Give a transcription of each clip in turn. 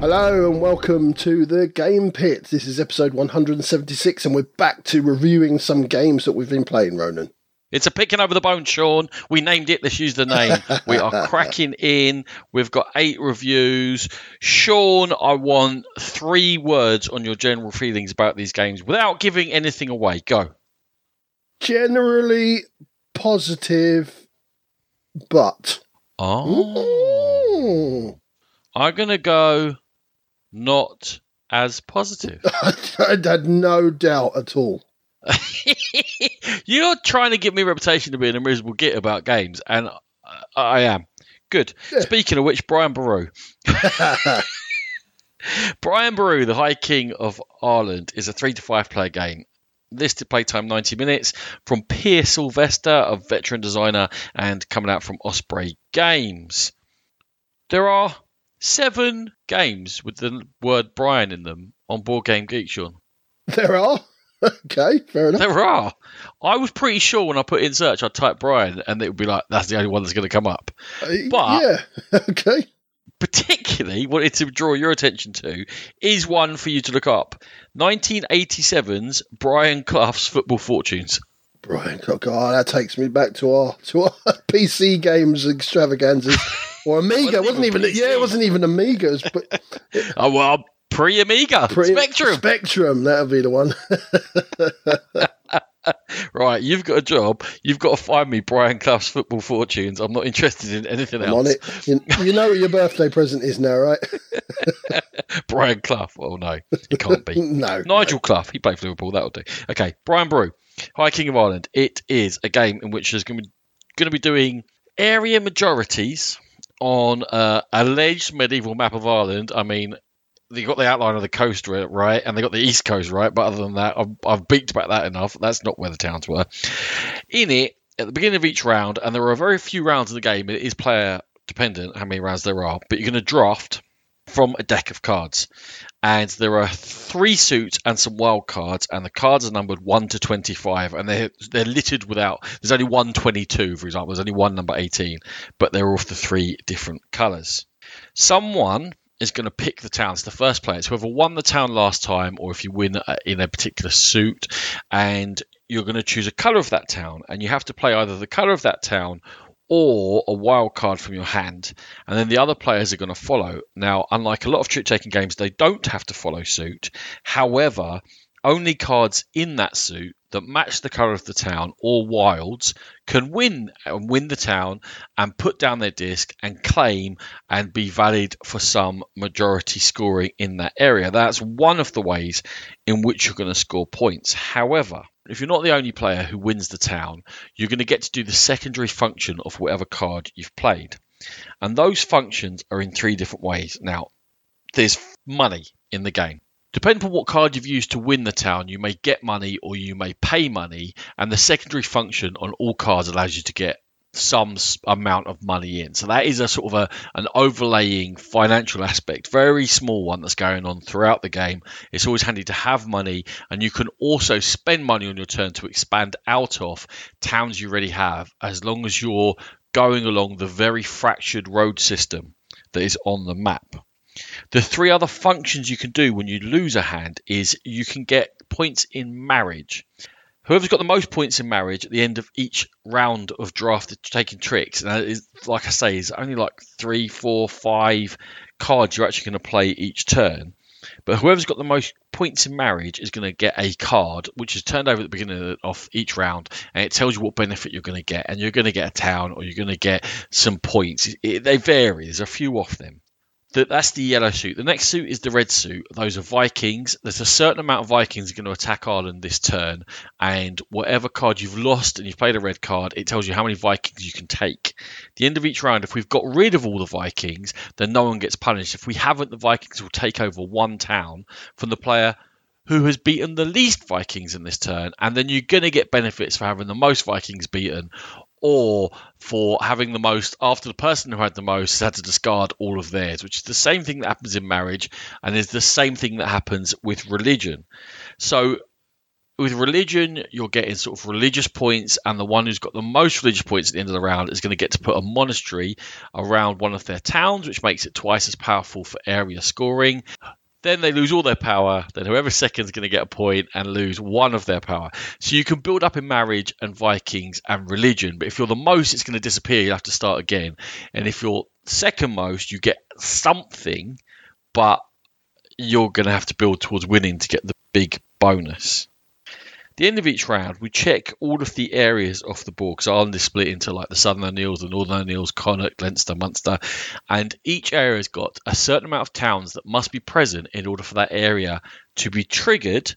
Hello and welcome to the Game Pit. This is episode 176, and we're back to reviewing some games that we've been playing, Ronan. It's a picking over the bone, Sean. We named it. Let's use the name. we are cracking in. We've got eight reviews. Sean, I want three words on your general feelings about these games without giving anything away. Go. Generally positive, but. Oh. Hmm. I'm going to go not as positive. I had no doubt at all. You're trying to give me a reputation to be an miserable git about games, and I am. Good. Yeah. Speaking of which, Brian Boru. Brian Boru, the High King of Ireland, is a three to five player game. Listed playtime 90 minutes from Pierre Sylvester, a veteran designer, and coming out from Osprey Games. There are seven games with the word Brian in them on Board Game Geek, Sean. There are? okay, fair enough. There are. I was pretty sure when I put in search, I'd type Brian, and it would be like that's the only one that's going to come up. Uh, but yeah, okay. Particularly wanted to draw your attention to is one for you to look up: 1987's Brian Clough's Football Fortunes. Brian, oh God, that takes me back to our to our PC games extravaganzas. Or Amiga, wasn't, wasn't even, even yeah, it wasn't even Amigas, but oh well, pre Amiga, Spectrum. Spectrum, that'll be the one. right, you've got a job. You've got to find me Brian Clough's football fortunes. I'm not interested in anything I'm else. On it. You, you, know what your birthday present is now, right? Brian Clough. Well, no, it can't be. no. Nigel no. Clough. He played for Liverpool. That'll do. Okay, Brian Boru, High King of Ireland. It is a game in which there's going to be, doing area majorities on uh, alleged medieval map of Ireland. I mean, they got the outline of the coast right, and they got the east coast right. But other than that, I've, I've beaked about that enough. That's not where the towns were. In it, at the beginning of each round, and there are very few rounds in the game. It is player dependent how many rounds there are, but you're going to draft from a deck of cards. And there are three suits and some wild cards, and the cards are numbered 1 to 25, and they're, they're littered without. There's only one 22, for example, there's only one number 18, but they're all the three different colours. Someone is going to pick the towns. The first player, whoever won the town last time, or if you win uh, in a particular suit, and you're going to choose a colour of that town, and you have to play either the colour of that town or a wild card from your hand, and then the other players are going to follow. Now, unlike a lot of trick taking games, they don't have to follow suit. However, only cards in that suit that match the colour of the town or wilds can win and win the town and put down their disc and claim and be valid for some majority scoring in that area. That's one of the ways in which you're going to score points. However, if you're not the only player who wins the town, you're going to get to do the secondary function of whatever card you've played. And those functions are in three different ways. Now, there's money in the game. Depending on what card you've used to win the town, you may get money or you may pay money, and the secondary function on all cards allows you to get some amount of money in. So that is a sort of a an overlaying financial aspect, very small one that's going on throughout the game. It's always handy to have money, and you can also spend money on your turn to expand out of towns you already have, as long as you're going along the very fractured road system that is on the map. The three other functions you can do when you lose a hand is you can get points in marriage. Whoever's got the most points in marriage at the end of each round of draft taking tricks, and like I say, is only like three, four, five cards you're actually going to play each turn. But whoever's got the most points in marriage is going to get a card, which is turned over at the beginning of each round, and it tells you what benefit you're going to get. And you're going to get a town, or you're going to get some points. It, they vary. There's a few of them that that's the yellow suit. The next suit is the red suit. Those are Vikings. There's a certain amount of Vikings going to attack Ireland this turn, and whatever card you've lost and you've played a red card, it tells you how many Vikings you can take. The end of each round, if we've got rid of all the Vikings, then no one gets punished. If we haven't, the Vikings will take over one town from the player who has beaten the least Vikings in this turn, and then you're going to get benefits for having the most Vikings beaten, or for having the most after the person who had the most has had to discard all of theirs, which is the same thing that happens in marriage and is the same thing that happens with religion. So with religion, you're getting sort of religious points, and the one who's got the most religious points at the end of the round is going to get to put a monastery around one of their towns, which makes it twice as powerful for area scoring. Then they lose all their power. Then whoever's second is going to get a point and lose one of their power. So you can build up in marriage and Vikings and religion. But if you're the most, it's going to disappear. You have to start again. And if you're second most, you get something, but you're going to have to build towards winning to get the big bonus the end of each round, we check all of the areas off the board because Ireland is split into like the Southern O'Neills, the Northern O'Neills, Connacht, Leinster, Munster, and each area has got a certain amount of towns that must be present in order for that area to be triggered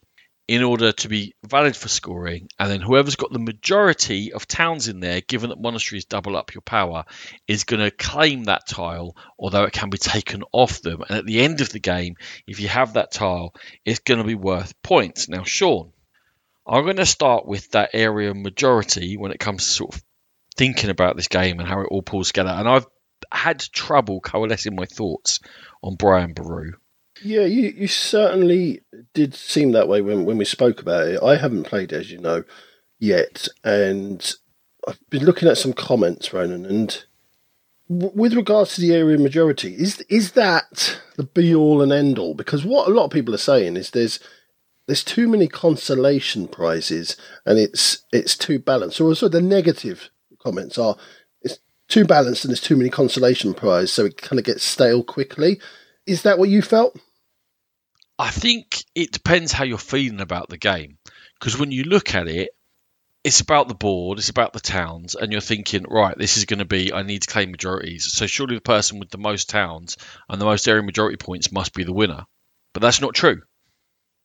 in order to be valid for scoring. And then whoever's got the majority of towns in there, given that monasteries double up your power, is going to claim that tile, although it can be taken off them. And at the end of the game, if you have that tile, it's going to be worth points. Now, Sean, I'm going to start with that area majority when it comes to sort of thinking about this game and how it all pulls together. And I've had trouble coalescing my thoughts on Brian Boru. Yeah, you, you certainly did seem that way when, when we spoke about it. I haven't played, as you know, yet, and I've been looking at some comments, Ronan, and with regards to the area majority, is is that the be all and end all? Because what a lot of people are saying is there's there's too many consolation prizes and it's it's too balanced. So also the negative comments are it's too balanced and there's too many consolation prizes, so it kind of gets stale quickly. Is that what you felt? I think it depends how you're feeling about the game. Because when you look at it, it's about the board, it's about the towns, and you're thinking, right, this is going to be, I need to claim majorities. So surely the person with the most towns and the most area majority points must be the winner. But that's not true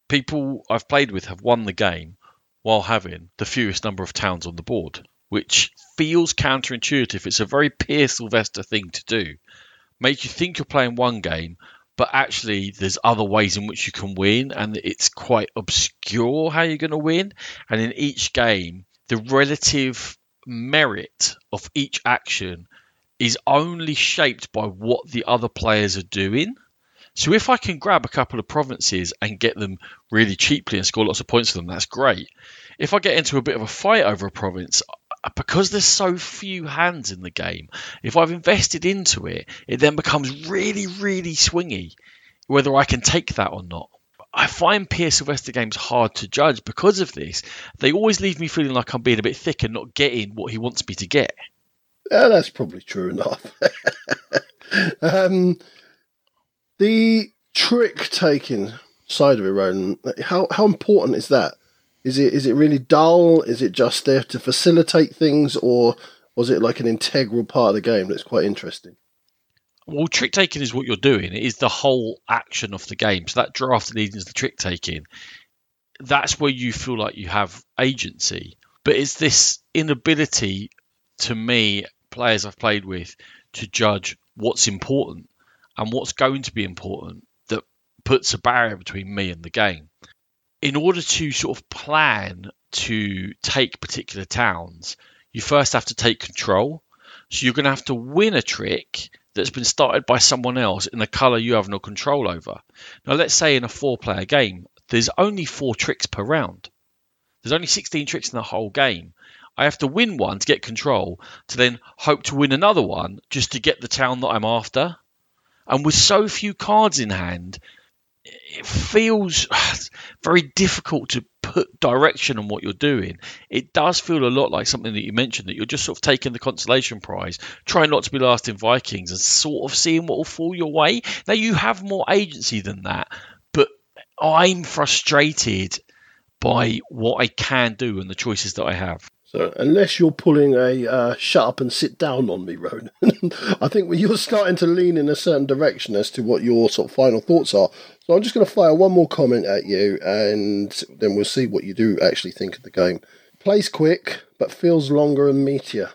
people I've played with have won the game while having the fewest number of towns on the board, which feels counterintuitive. It's a very Pierce Sylvester thing to do. Make you think you're playing one game, but actually there's other ways in which you can win, and it's quite obscure how you're going to win. And in each game, the relative merit of each action is only shaped by what the other players are doing. So if I can grab a couple of provinces and get them really cheaply and score lots of points for them, that's great. If I get into a bit of a fight over a province, uh, because there's so few hands in the game, if I've invested into it, it then becomes really, really swingy whether I can take that or not. I find Pierce Sylvester games hard to judge because of this. They always leave me feeling like I'm being a bit thick and not getting what he wants me to get. Yeah, that's probably true enough. um, the trick taking side of it, Ronan, how how important is that? Is it is it really dull? Is it just there to facilitate things, or was it like an integral part of the game that's quite interesting? Well, trick taking is what you're doing. It is the whole action of the game. So that draft leading is the trick taking. That's where you feel like you have agency. But it's this inability to me, players I've played with, to judge what's important and what's going to be important that puts a barrier between me and the game. In order to sort of plan to take particular towns, you first have to take control. So you're going to have to win a trick that's been started by someone else in a color you have no control over. Now, let's say in a four player game, there's only four tricks per round. There's only 16 tricks in the whole game. I have to win one to get control, to then hope to win another one just to get the town that I'm after. And with so few cards in hand, it feels very difficult to put direction on what you're doing. It does feel a lot like something that you mentioned that you're just sort of taking the consolation prize, trying not to be last in Vikings, and sort of seeing what will fall your way. Now you have more agency than that, but I'm frustrated by what I can do and the choices that I have. So unless you're pulling a uh, shut up and sit down on me, Ronan, I think you're starting to lean in a certain direction as to what your sort of final thoughts are. So I'm just going to fire one more comment at you, and then we'll see what you do actually think of the game. Plays quick, but feels longer and meatier.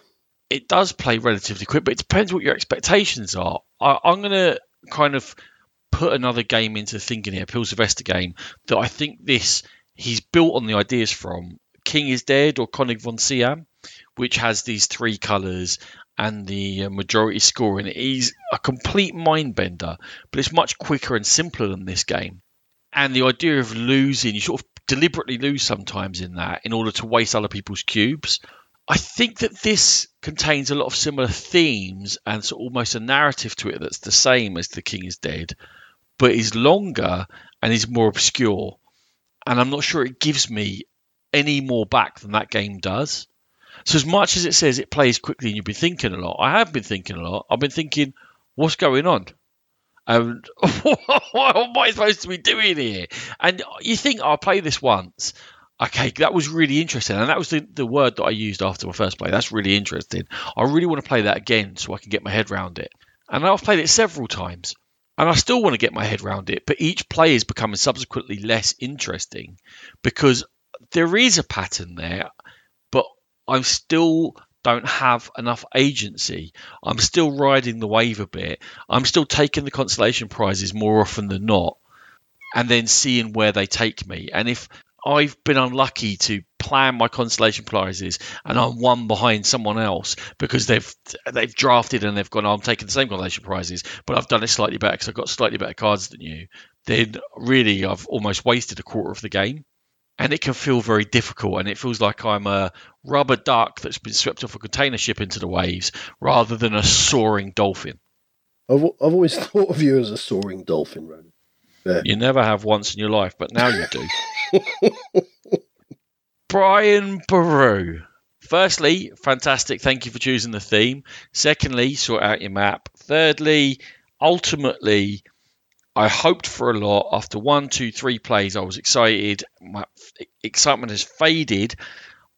It does play relatively quick, but it depends what your expectations are. I, I'm going to kind of put another game into thinking here, Pils Sylvester game, that I think this he's built on the ideas from King is Dead or König von Siam, which has these three colours and the uh, majority scoring. It is a complete mind bender, but it's much quicker and simpler than this game. And the idea of losing, you sort of deliberately lose sometimes in that in order to waste other people's cubes. I think that this contains a lot of similar themes and so almost a narrative to it that's the same as The King is Dead, but is longer and is more obscure. And I'm not sure it gives me any more back than that game does. So as much as it says it plays quickly and you've been thinking a lot, I have been thinking a lot. I've been thinking, what's going on? And what am I supposed to be doing here? And you think I'll play this once. Okay, that was really interesting. And that was the, the word that I used after my first play. That's really interesting. I really want to play that again so I can get my head around it. And I've played it several times. And I still want to get my head around it, but each play is becoming subsequently less interesting because there is a pattern there, but I still don't have enough agency. I'm still riding the wave a bit. I'm still taking the consolation prizes more often than not and then seeing where they take me. And if I've been unlucky to plan my consolation prizes and I'm one behind someone else because they've they've drafted and they've gone, oh, I'm taking the same consolation prizes, but I've done it slightly better because I've got slightly better cards than you, then really I've almost wasted a quarter of the game and it can feel very difficult and it feels like i'm a rubber duck that's been swept off a container ship into the waves rather than a soaring dolphin i've, I've always thought of you as a soaring dolphin Ronan. Yeah. you never have once in your life but now you do brian Boru. Firstly, fantastic. Thank you for choosing the theme. Secondly, sort out your map. Thirdly, ultimately, I hoped for a lot. After one, two, three plays, I was excited. My excitement has faded.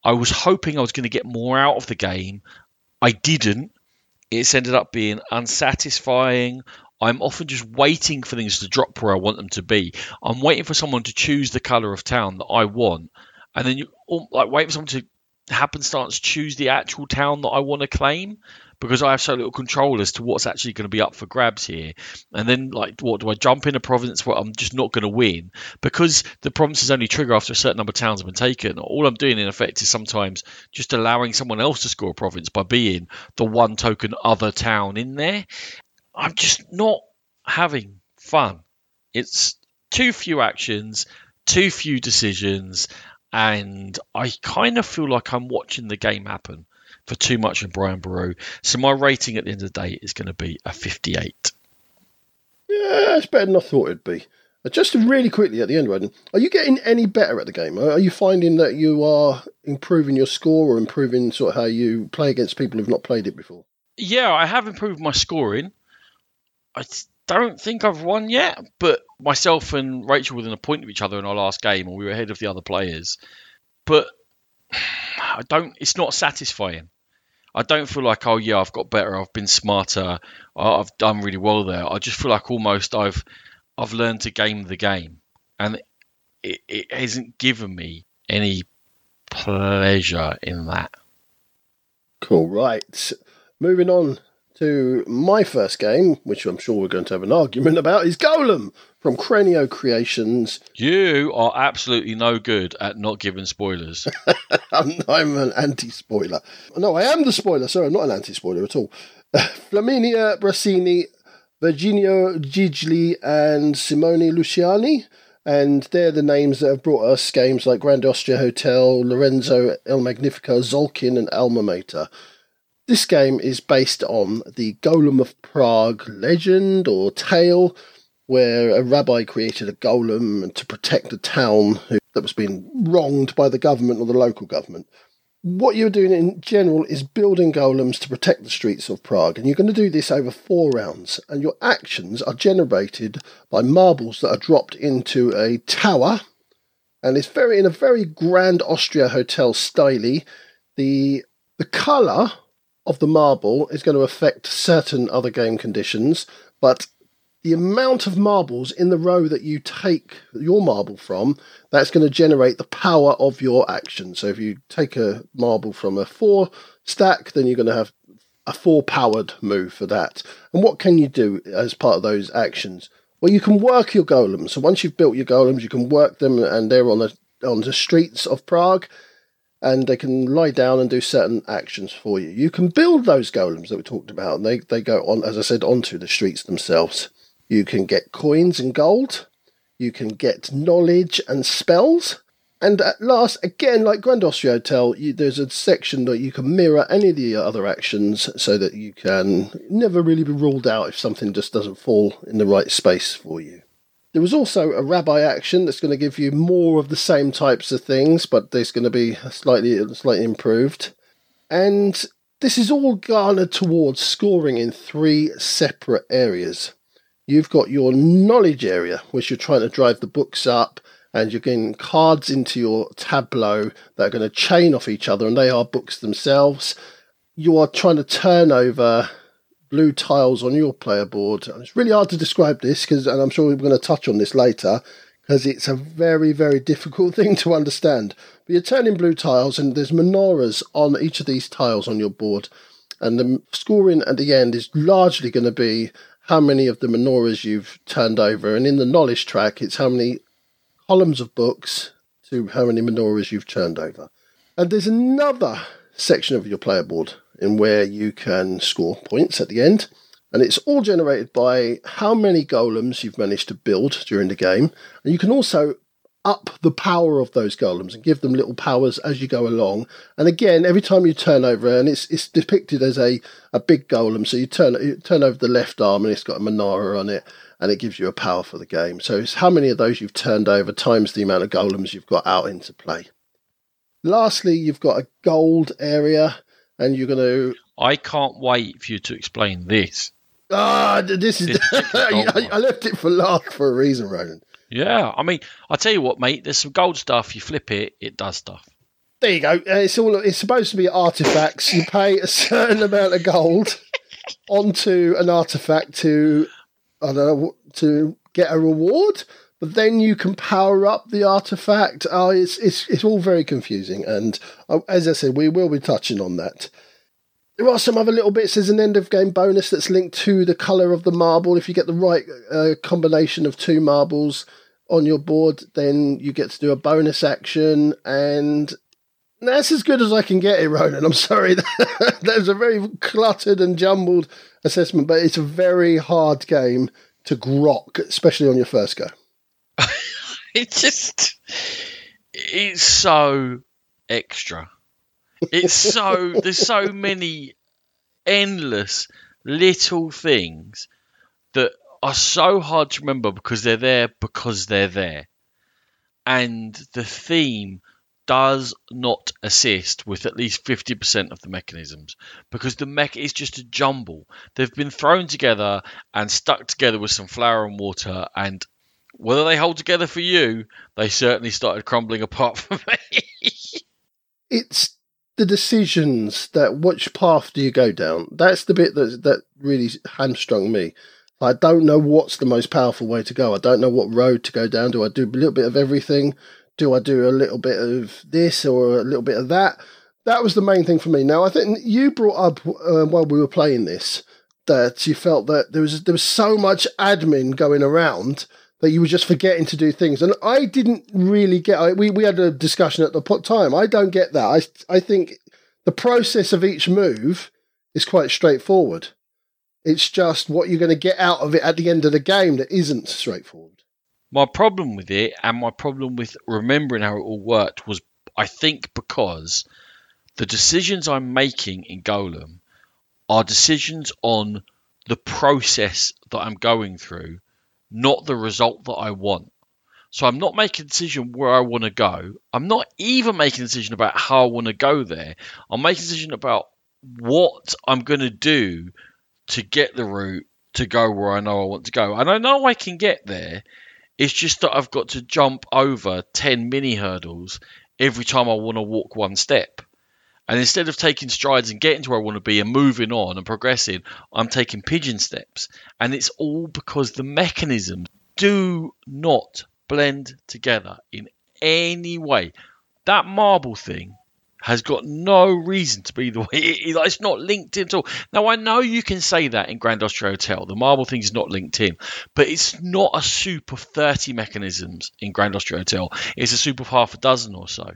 I was hoping I was going to get more out of the game. I didn't. It's ended up being unsatisfying. I'm often just waiting for things to drop where I want them to be. I'm waiting for someone to choose the colour of town that I want, and then you like wait for someone to happenstance choose the actual town that I want to claim because I have so little control as to what's actually going to be up for grabs here. And then, like, what do I jump in a province where I'm just not going to win because the provinces only trigger after a certain number of towns have been taken? All I'm doing, in effect, is sometimes just allowing someone else to score a province by being the one token other town in there. I'm just not having fun. It's too few actions, too few decisions, and I kind of feel like I'm watching the game happen for too much in Brian Boru. So my rating at the end of the day is going to be a 58. Yeah, it's better than I thought it'd be. Uh, just really quickly at the end, Redden, are you getting any better at the game? Are you finding that you are improving your score or improving sort of how you play against people who've not played it before? Yeah, I have improved my scoring. I don't think I've won yet, but myself and Rachel were within a point of each other in our last game, and we were ahead of the other players. But I don't. It's not satisfying. I don't feel like oh yeah I've got better. I've been smarter. I've done really well there. I just feel like almost I've I've learned to game the game. And it, it hasn't given me any pleasure in that. Cool, right. Moving on to my first game, which I'm sure we're going to have an argument about, is Golem from Cranio Creations. You are absolutely no good at not giving spoilers. I'm, I'm, an anti spoiler. No, I am the spoiler. Sorry, I'm not an anti spoiler at all. Flaminia Brasini, Virginio Gigli, and Simone Luciani. And they're the names that have brought us games like Grand Austria Hotel, Lorenzo il Magnifico, Tzolk'in, and Alma Mater. This game is based on the Golem of Prague legend or tale, where a rabbi created a golem to protect a town that was being wronged by the government or the local government. What you're doing in general is building golems to protect the streets of Prague, and you're going to do this over four rounds. And your actions are generated by marbles that are dropped into a tower, and it's very in a very grand Austria hotel style. The the colour of the marble is going to affect certain other game conditions, but the amount of marbles in the row that you take your marble from, that's going to generate the power of your action. So if you take a marble from a four stack, then you're going to have a four powered move for that. And what can you do as part of those actions? Well, you can work your golems. So once you've built your golems, you can work them, and they're on the on the streets of Prague and they can lie down and do certain actions for you. You can build those golems that we talked about, and they, they go on, as I said, onto the streets themselves. You can get coins and gold. You can get knowledge and spells. And at last, again, like Grand Austria Hotel, you, there's a section that you can mirror any of the other actions so that you can never really be ruled out if something just doesn't fall in the right space for you. There was also a rabbi action that's going to give you more of the same types of things, but there's going to be slightly slightly improved. And this is all garnered towards scoring in three separate areas. You've got your knowledge area, which you're trying to drive the books up, and you're getting cards into your tableau that are going to chain off each other, and they are books themselves. You are trying to turn over blue tiles on your player board. And it's really hard to describe this because, and I'm sure we're going to touch on this later, because it's a very, very difficult thing to understand. But you're turning blue tiles, and there's menorahs on each of these tiles on your board. And the scoring at the end is largely going to be how many of the menorahs you've turned over. And in the knowledge track, it's how many columns of books to how many menorahs you've turned over. And there's another section of your player board in where you can score points at the end. And it's all generated by how many golems you've managed to build during the game. And you can also up the power of those golems and give them little powers as you go along. And again, every time you turn over, and it's it's depicted as a, a big golem, so you turn you turn over the left arm and it's got a menorah on it, and it gives you a power for the game. So it's how many of those you've turned over times the amount of golems you've got out into play. Lastly, you've got a gold area, and you're going to. I can't wait for you to explain this. Ah, this is. I, I, left it for last for a reason, Roland. Yeah, I mean, I tell you what, mate. There's some gold stuff. You flip it, it does stuff. There you go. Uh, it's all. It's supposed to be artifacts. You pay a certain amount of gold onto an artifact to, I don't know, to get a reward but then you can power up the artifact. Oh, it's it's it's all very confusing, and uh, as I said, we will be touching on that. There are some other little bits. There's an end of game bonus that's linked to the color of the marble. If you get the right uh, combination of two marbles on your board, then you get to do a bonus action, and that's as good as I can get it, Ronan. I'm sorry. that was a very cluttered and jumbled assessment, but it's a very hard game to grok, especially on your first go. it just it's so extra. It's so there's so many endless little things that are so hard to remember because they're there because they're there. And the theme does not assist with at least 50% of the mechanisms because the mech is just a jumble. They've been thrown together and stuck together with some flour and water and whether they hold together for you, they certainly started crumbling apart for me. it's the decisions that which path do you go down? That's the bit that that really hamstrung me. I don't know what's the most powerful way to go. I don't know what road to go down. Do I do a little bit of everything? Do I do a little bit of this or a little bit of that? That was the main thing for me. Now, I think you brought up uh, while we were playing this that you felt that there was there was so much admin going around that you were just forgetting to do things. And I didn't really get. We we had a discussion at the time. I don't get that. I I think the process of each move is quite straightforward. It's just what you're going to get out of it at the end of the game that isn't straightforward. My problem with it and my problem with remembering how it all worked was I think because the decisions I'm making in Golem are decisions on the process that I'm going through not the result that I want. So I'm not making a decision where I want to go. I'm not even making a decision about how I want to go there. I'm making a decision about what I'm going to do to get the route to go where I know I want to go. And I know I can get there. It's just that I've got to jump over 10 mini hurdles every time I want to walk one step. And instead of taking strides and getting to where I want to be and moving on and progressing, I'm taking pigeon steps. And it's all because the mechanisms do not blend together in any way. That marble thing has got no reason to be the way it is. It's not linked in at all. Now, I know you can say that in Grand Austria Hotel. The marble thing is not linked in, but it's not a soup of 30 mechanisms in Grand Austria Hotel. It's a soup of half a dozen or so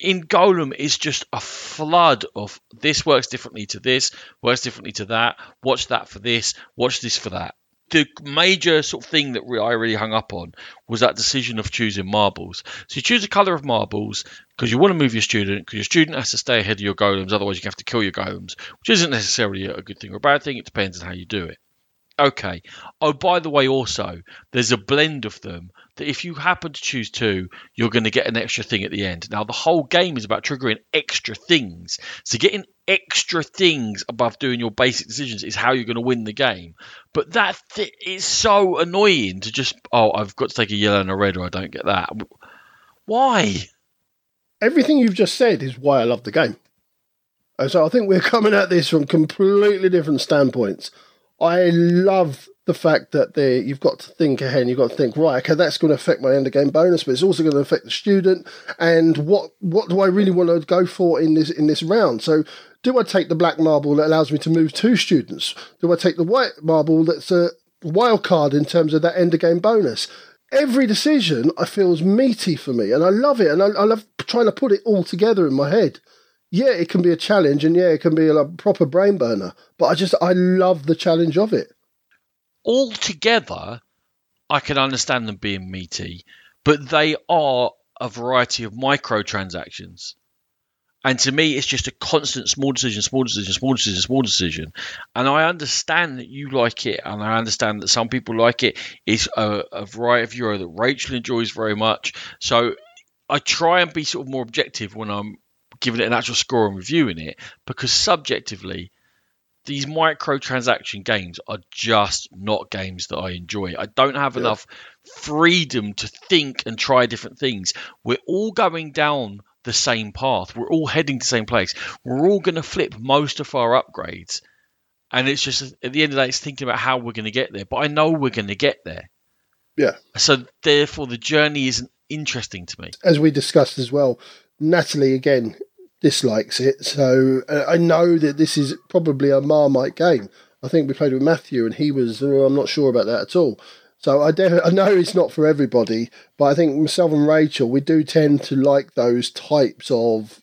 in Golem is just a flood of this works differently to this, works differently to that. Watch that for this, watch this for that. the major sort of thing that I really hung up on was that decision of choosing marbles. So you choose a color of marbles because you want to move your student, because your student has to stay ahead of your golems, otherwise you have to kill your golems, which isn't necessarily a good thing or a bad thing. It depends on how you do it. Okay. Oh, by the way, also, there's a blend of them that if you happen to choose two, you're going to get an extra thing at the end. Now, the whole game is about triggering extra things. So, getting extra things above doing your basic decisions is how you're going to win the game. But that th- is so annoying to just, oh, I've got to take a yellow and a red or I don't get that. Why? Everything you've just said is why I love the game. So I think we're coming at this from completely different standpoints. I love the fact that you've got to think ahead. And you've got to think right. Okay, that's going to affect my end of game bonus, but it's also going to affect the student. And what what do I really want to go for in this in this round? So, do I take the black marble that allows me to move two students? Do I take the white marble that's a wild card in terms of that end of game bonus? Every decision I feel is meaty for me, and I love it, and I, I love trying to put it all together in my head yeah, it can be a challenge, and yeah, it can be a proper brain burner. But I just I love the challenge of it. Altogether, I can understand them being meaty, but they are a variety of microtransactions. And to me, it's just a constant small decision, small decision, small decision, small decision. And I understand that you like it, and I understand that some people like it. It's a, a variety of Euro that Rachel enjoys very much. So I try and be sort of more objective when I'm giving it an actual score and reviewing it because subjectively these microtransaction games are just not games that I enjoy. I don't have yeah. enough freedom to think and try different things. We're all going down the same path. We're all heading to the same place. We're all going to flip most of our upgrades. And it's just at the end of the day, it's thinking about how we're going to get there. But I know we're going to get there. Yeah. So therefore, the journey isn't interesting to me. As we discussed as well, Natalie again dislikes it. So uh, I know that this is probably a Marmite game. I think we played with Matthew, and he was. Uh, I'm not sure about that at all. So I, I know it's not for everybody, but I think myself and Rachel, we do tend to like those types of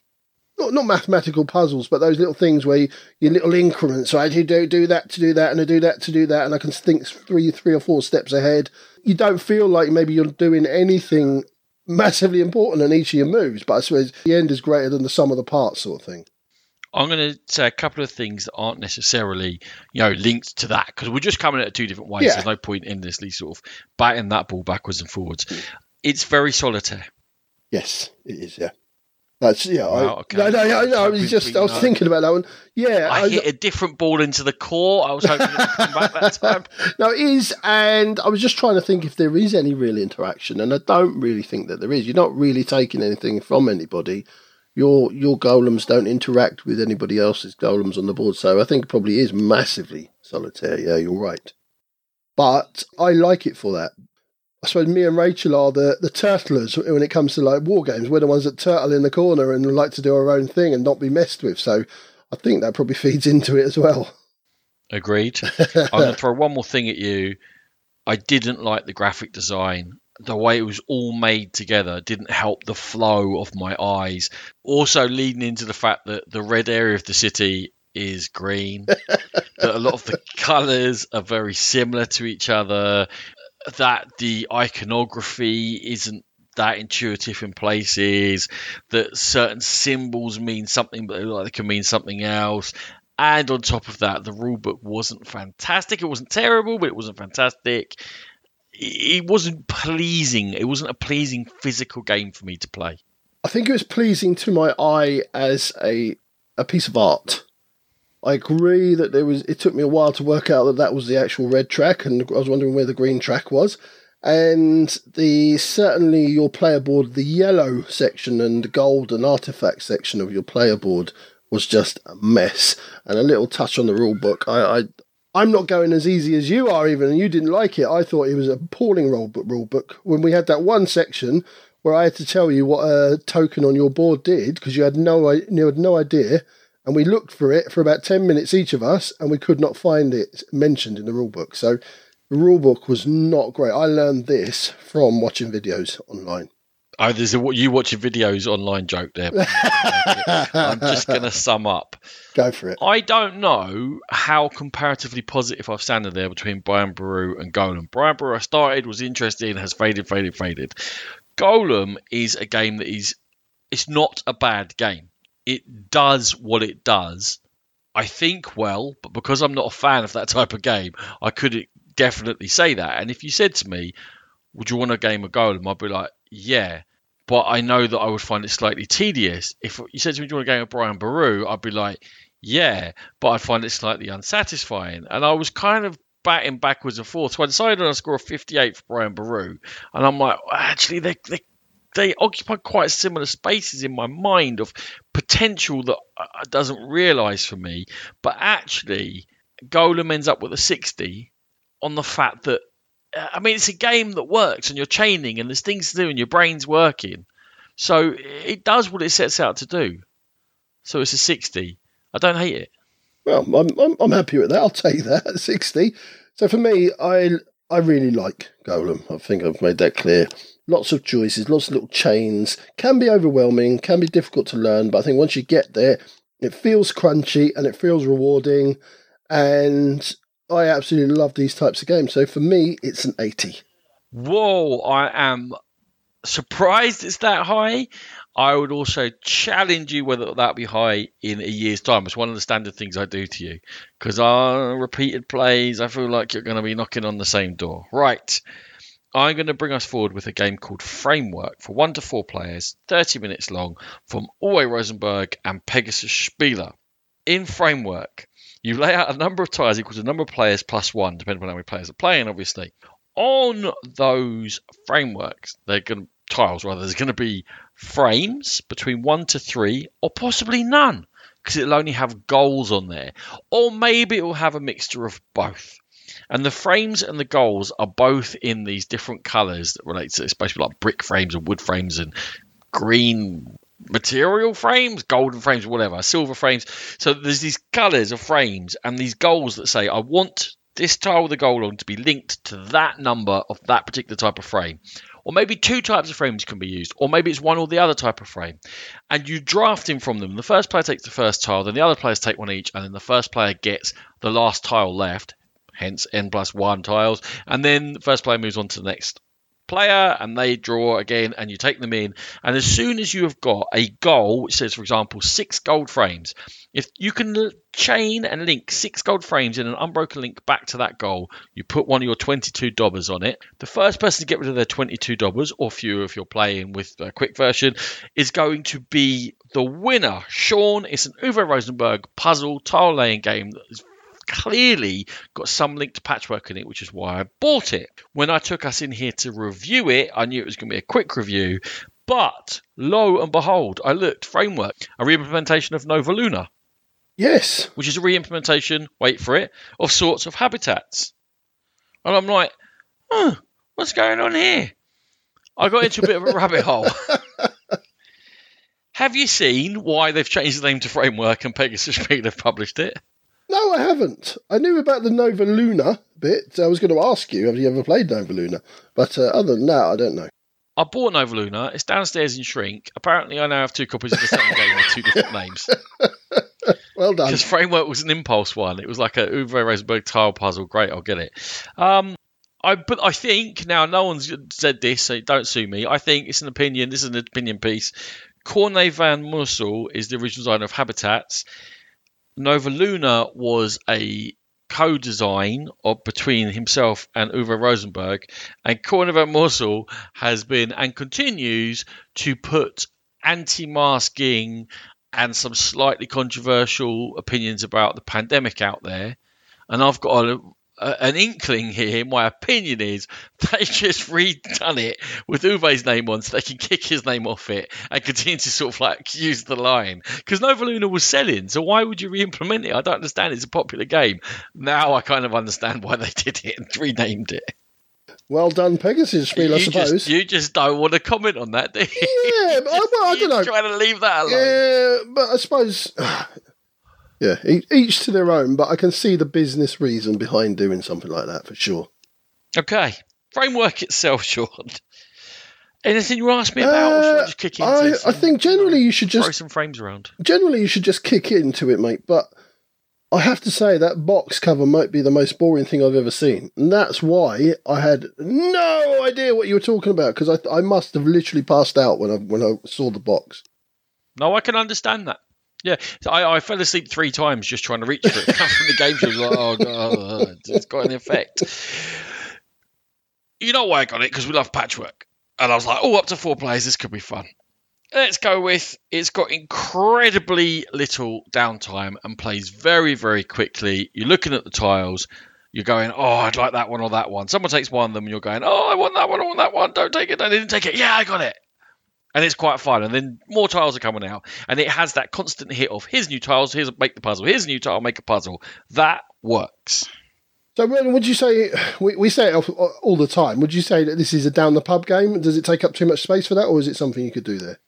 not, not mathematical puzzles, but those little things where you, your little increments, right? You do do that to do that, and I do that to do that, and I can think three three or four steps ahead. You don't feel like maybe you're doing anything massively important in each of your moves, but I suppose the end is greater than the sum of the parts sort of thing. I'm going to say a couple of things that aren't necessarily, you know, linked to that because we're just coming at it two different ways. Yeah. There's no point in endlessly sort of batting that ball backwards and forwards. It's very solitaire. Yes, it is. Yeah. That's yeah. Wow, I, okay. No, no, no, no. I was just I was thinking about that one. Yeah, I, I hit a different ball into the core. I was hoping to come back that time. no, it is, and I was just trying to think if there is any real interaction, and I don't really think that there is. You're not really taking anything from anybody. Your your golems don't interact with anybody else's golems on the board, so I think it probably is massively solitaire. Yeah, you're right. But I like it for that I suppose me and Rachel are the, the turtlers when it comes to like war games. We're the ones that turtle in the corner and like to do our own thing and not be messed with. So I think that probably feeds into it as well. Agreed. I'm going to throw one more thing at you. I didn't like the graphic design. The way it was all made together didn't help the flow of my eyes. Also, leading into the fact that the red area of the city is green. that a lot of the colours are very similar to each other that the iconography isn't that intuitive in places, that certain symbols mean something but they like they can mean something else. And on top of that, the rulebook wasn't fantastic. It wasn't terrible, but it wasn't fantastic. It wasn't pleasing. It wasn't a pleasing physical game for me to play. I think it was pleasing to my eye as a a piece of art. I agree that there was. It took me a while to work out that that was the actual red track, and I was wondering where the green track was. And the certainly your player board, the yellow section and gold and artifact section of your player board was just a mess. And a little touch on the rule book. I, I I'm not going as easy as you are, even, and you didn't like it. I thought it was a appalling rule book. Rule book when we had that one section where I had to tell you what a token on your board did because you had no you had no idea and we looked for it for about 10 minutes each of us and we could not find it mentioned in the rule book so the rule book was not great i learned this from watching videos online Oh, there's a you watching videos online joke there. I'm just going to sum up. Go for it. I don't know how comparatively positive I've sounded there between Brian Boru and Golem. Brian Boru I started, was interested, has faded, faded, faded. Golem is a game that is it's not a bad game. It does what it does. I think well, but because I'm not a fan of that type of game, I could definitely say that. And if you said to me, "Would you want a game of Golem?" I'd be like, "Yeah." But I know that I would find it slightly tedious. If you said to me, "Do you want a game of Brian Boru?" I'd be like, "Yeah," but I'd find it slightly unsatisfying. And I was kind of batting backwards and forth. So I decided a score of 58 for Brian Boru, and I'm like, actually, they, they they occupy quite similar spaces in my mind of potential that doesn't realise for me. But actually, Golem ends up with a 60 on the fact that uh, I mean it's a game that works and you're chaining and there's things to do and your brain's working. So it does what it sets out to do. So it's a 60. I don't hate it. Well, I'm, I'm, I'm happy with that. I'll take that 60. So for me, I I really like Golem. I think I've made that clear. Lots of choices, lots of little chains. Can be overwhelming, can be difficult to learn, but I think once you get there, it feels crunchy and it feels rewarding. And I absolutely love these types of games. So for me, it's an 80. Whoa, I am surprised it's that high. I would also challenge you whether that be high in a year's time. It's one of the standard things I do to you because our repeated plays, I feel like you're going to be knocking on the same door. Right. I'm going to bring us forward with a game called Framework for one to four players, 30 minutes long, from Uwe Rosenberg and Pegasus Spiele. In Framework, you lay out a number of tiles equal to the number of players plus one, depending on how many players are playing, obviously. On those frameworks, they're going to, tiles rather, there's going to be frames between one to three, or possibly none, because it'll only have goals on there. Or maybe it will have a mixture of both. And the frames and the goals are both in these different colours that relate to, especially like brick frames and wood frames and green material frames, golden frames, whatever, silver frames. So there's these colours of frames and these goals that say, I want this tile with a goal on to be linked to that number of that particular type of frame. Or maybe two types of frames can be used, or maybe it's one or the other type of frame. And you draft in from them. The first player takes the first tile, then the other players take one each, and then the first player gets the last tile left, hence n plus one tiles. And then first player moves on to the next player and they draw again and you take them in. And as soon as you have got a goal which says for example six gold frames. If you can chain and link six gold frames in an unbroken link back to that goal you put one of your 22 dobbers on it. The first person to get rid of their 22 dobbers or fewer if you're playing with a quick version is going to be the winner. Sean it's an uwe rosenberg puzzle tile laying game that is clearly got some linked patchwork in it, which is why I bought it. When I took us in here to review it, I knew it was going to be a quick review, but lo and behold, I looked framework, a re-implementation of Nova Luna. Yes. Which is a re-implementation, wait for it, of sorts of habitats. And I'm like, what's going on here? I got into a bit of a rabbit hole. Have you seen why they've changed the name to Framework and Pegasus Speed have published it? No, I haven't. I knew about the Nova Luna bit. I was going to ask you, have you ever played Nova Luna? But uh, other than that, I don't know. I bought Nova Luna. It's downstairs in Shrink. Apparently, I now have two copies of the same game with two different names. well done. Because Framework was an impulse one. It was like a Uwe Rosenberg tile puzzle. Great, I'll get it. Um, I but I think now no one's said this, so don't sue me. I think it's an opinion. This is an opinion piece. Corne van Moorsel is the original designer of Habitats. Nova Luna was a co-design of between himself and Uwe Rosenberg, and Corne van Moorsel has been and continues to put anti-masking and some slightly controversial opinions about the pandemic out there. And I've got a, an inkling here. My opinion is they just redone it with Uwe's name on, so they can kick his name off it and continue to sort of like use the line. Because Nova Luna was selling, so why would you re-implement it? I don't understand. It's a popular game. Now I kind of understand why they did it and renamed it. Well done, Pegasus Spiel, I suppose. Just, you just don't want to comment on that, do you? Yeah, but, well, I don't know. Trying to leave that alone. Yeah, but I suppose yeah, each to their own, but I can see the business reason behind doing something like that for sure. Okay. Framework itself, Sean. Anything you ask me about, or should I Uh, just kick into I, this I think generally you should throw just some frames around? generally you should just kick into it, mate. But I have to say that box cover might be the most boring thing I've ever seen, and that's why I had no idea what you were talking about because I I must have literally passed out when I when I saw the box. No, I can understand that. Yeah, so I, I fell asleep three times just trying to reach for it. From the game, like, oh, "Oh god, it's got an effect." You know why I got it? Because we love patchwork, and I was like, "Oh, up to four players, this could be fun." Let's go with it's got incredibly little downtime and plays very, very quickly. You're looking at the tiles, you're going, Oh, I'd like that one or that one. Someone takes one of them, and you're going, Oh, I want that one, I want that one. Don't take it. They didn't take it. Yeah, I got it. And it's quite fun. And then more tiles are coming out, and it has that constant hit of here's new tiles, here's make the puzzle, here's a new tile, make a puzzle. That works. So, would you say we, we say it all- all the time? Would you say that this is a down the pub game? Does it take up too much space for that, or is it something you could do there?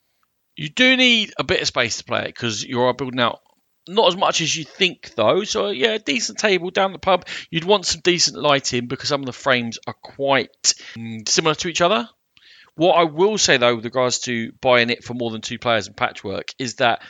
You do need a bit of space to play it because you are building out not as much as you think though. So yeah, a decent table down the pub. You'd want some decent lighting because some of the frames are quite mm, similar to each other. What I will say though, with regards to buying it for more than two players and patchwork, is that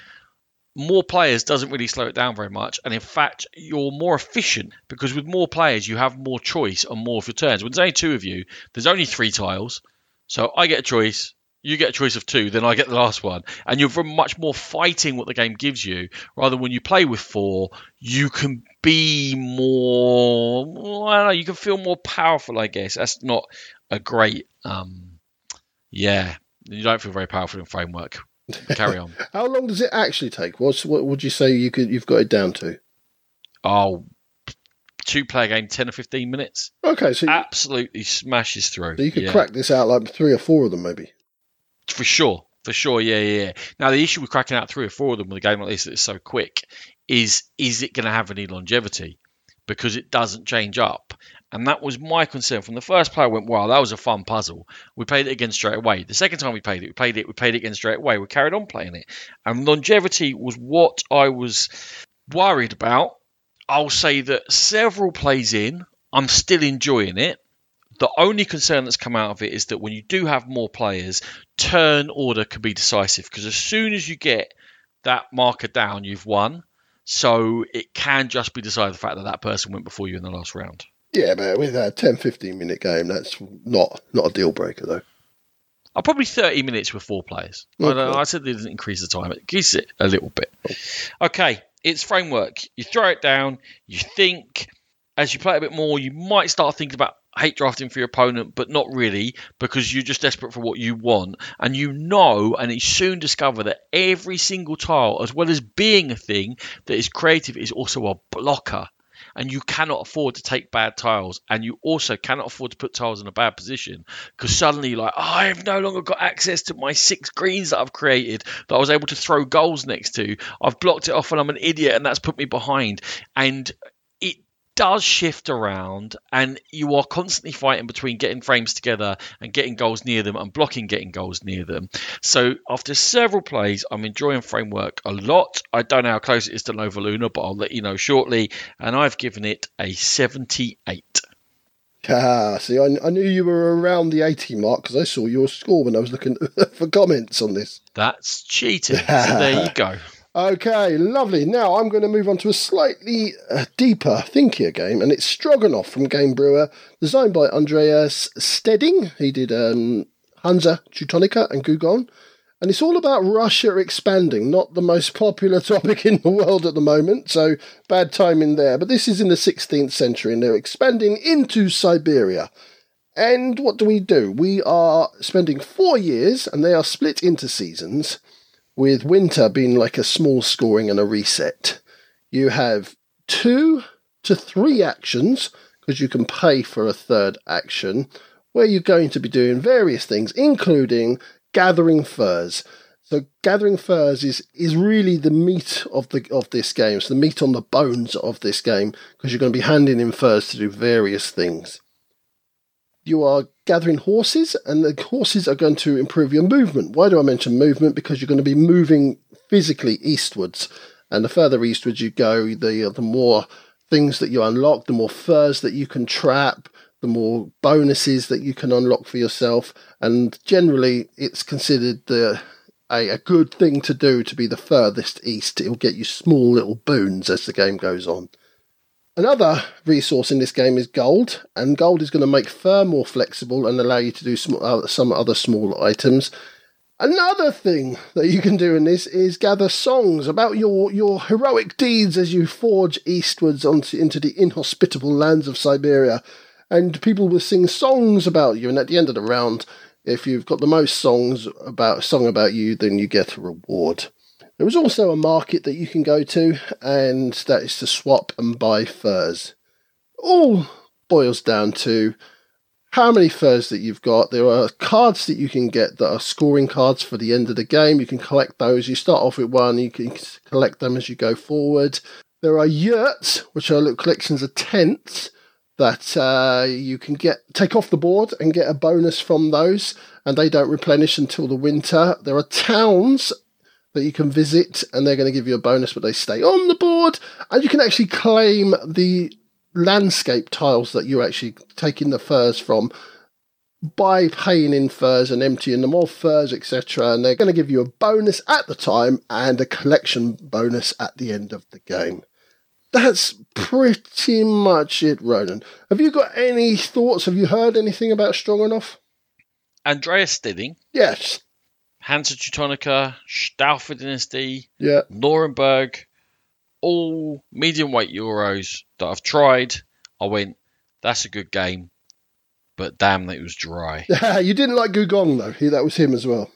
more players doesn't really slow it down very much, and in fact, you're more efficient because with more players, you have more choice on more of your turns. When there's only two of you, there's only three tiles, so I get a choice. You get a choice of two, then I get the last one, and you're much more fighting what the game gives you, rather than when you play with four, you can be more. I know, you can feel more powerful. I guess that's not a great. um Yeah, you don't feel very powerful in framework. Carry on. How long does it actually take? What's what would you say you could you've got it down to? Oh, two player game, 10 or 15 minutes. Okay, so you, Absolutely smashes through. so you could Ah, Yeah, crack this out like three or four of them, maybe. For sure. For sure. Yeah, yeah, yeah. Now, the issue with cracking out three or four of them with a game like this that is so quick is is it going to have any longevity? Because it doesn't change up. And that was my concern. From the first play, I went, wow, that was a fun puzzle. We played it again straight away. The second time we played it, we played it, we played it again straight away. We carried on playing it. And longevity was what I was worried about. I'll say that several plays in, I'm still enjoying it. The only concern that's come out of it is that when you do have more players, turn order can be decisive because as soon as you get that marker down, you've won. So it can just be decided the fact that that person went before you in the last round. Yeah, but with a 10, 15 minute game, that's not not a deal breaker though. Uh, probably 30 minutes with four players. I, don't- Okay. I said it doesn't increase the time. It increases it a little bit. Okay, it's framework. You throw it down. You think as you play a bit more, you might start thinking about hate drafting for your opponent, but not really because you're just desperate for what you want. And you know, and you soon discover that every single tile, as well as being a thing that is creative, is also a blocker. And you cannot afford to take bad tiles, and you also cannot afford to put tiles in a bad position because suddenly, like, oh, I have no longer got access to my six greens that I've created that I was able to throw goals next to. I've blocked it off, and I'm an idiot, and that's put me behind. And does shift around, and you are constantly fighting between getting frames together and getting goals near them and blocking getting goals near them. So after several plays, I'm enjoying framework a lot. I don't know how close it is to Nova Luna, but I'll let you know shortly. And I've given it a 78. Ah, see, I, I knew you were around the 80 mark because I saw your score when I was looking for comments on this. That's cheating. So there you go. Okay, lovely. Now I'm going to move on to a slightly uh, deeper, thinkier game, and it's Stroganov from Game Brewer, designed by Andreas Steding. He did um, Hansa, Teutonica, and Gugong. And it's all about Russia expanding, not the most popular topic in the world at the moment, so bad timing there. But this is in the 16th century, and they're expanding into Siberia. And what do we do? We are spending four years, and they are split into seasons with winter being like a small scoring and a reset. You have two to three actions because you can pay for a third action where you're going to be doing various things, including gathering furs. So gathering furs is is really the meat of the of this game. It's the meat on the bones of this game because you're going to be handing in furs to do various things you are gathering horses, and the horses are going to improve your movement. Why do I mention movement? Because you're going to be moving physically eastwards, and the further eastwards you go, the uh, the more things that you unlock, the more furs that you can trap, the more bonuses that you can unlock for yourself. And generally, it's considered the a, a good thing to do to be the furthest east. It'll get you small little boons as the game goes on. Another resource in this game is gold, and gold is going to make fur more flexible and allow you to do some, uh, some other small items. Another thing that you can do in this is gather songs about your, your heroic deeds as you forge eastwards onto, into the inhospitable lands of Siberia. And people will sing songs about you, and at the end of the round, if you've got the most songs about song about you, then you get a reward. There is also a market that you can go to, and that is to swap and buy furs. All boils down to how many furs that you've got. There are cards that you can get that are scoring cards for the end of the game. You can collect those. You start off with one, you can collect them as you go forward. There are yurts, which are little collections of tents that uh, you can get take off the board and get a bonus from those, and they don't replenish until the winter. There are towns that you can visit, and they're going to give you a bonus, but they stay on the board, and you can actually claim the landscape tiles that you're actually taking the furs from by paying in furs and emptying them of furs, etc. And they're going to give you a bonus at the time and a collection bonus at the end of the game that's pretty much it, Ronan. Have you got any thoughts? Have you heard anything about Stroganov? Andreas Steding. Yes. Hansa Teutonica, Staufer Dynasty, yeah. Nuremberg, all medium weight Euros that I've tried. I went, that's a good game, but damn, it was dry. you didn't like Gugong, though. He, that was him as well.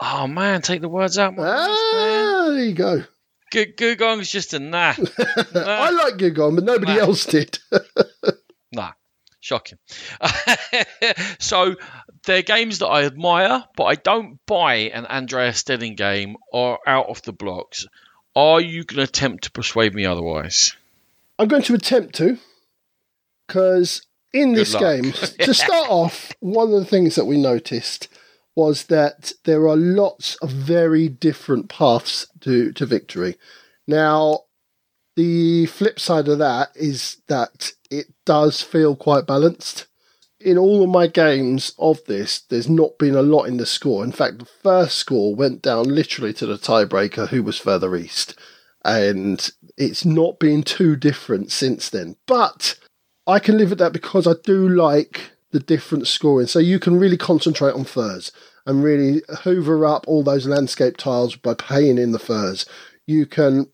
Oh, man, take the words out. ah, there you go. Gugong's just a nah. nah. I like Gugong, but nobody nah. else did. nah, shocking. so they're games that I admire, but I don't buy an Andreas Steding game or out of the blocks. Are you going to attempt to persuade me otherwise? I'm going to attempt to, because in this game, to start off, one of the things that we noticed was that there are lots of very different paths to, to victory. Now, the flip side of that is that it does feel quite balanced. In all of my games of this, there's not been a lot in the score. In fact, the first score went down literally to the tiebreaker, who was further east. And it's not been too different since then. But I can live with that because I do like the different scoring. So you can really concentrate on furs and really hoover up all those landscape tiles by paying in the furs. You can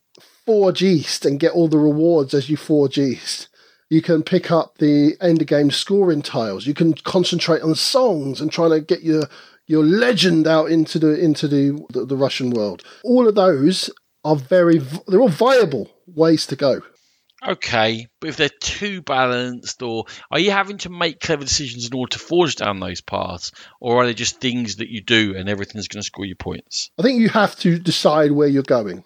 forge east and get all the rewards as you forge east. You can pick up the end of game scoring tiles. You can concentrate on songs and trying to get your your legend out into the into the, the, the Russian world. All of those are very they're all viable ways to go. Okay, but if they're too balanced, or are you having to make clever decisions in order to forge down those paths, or are they just things that you do and everything's going to score you points? I think you have to decide where you're going.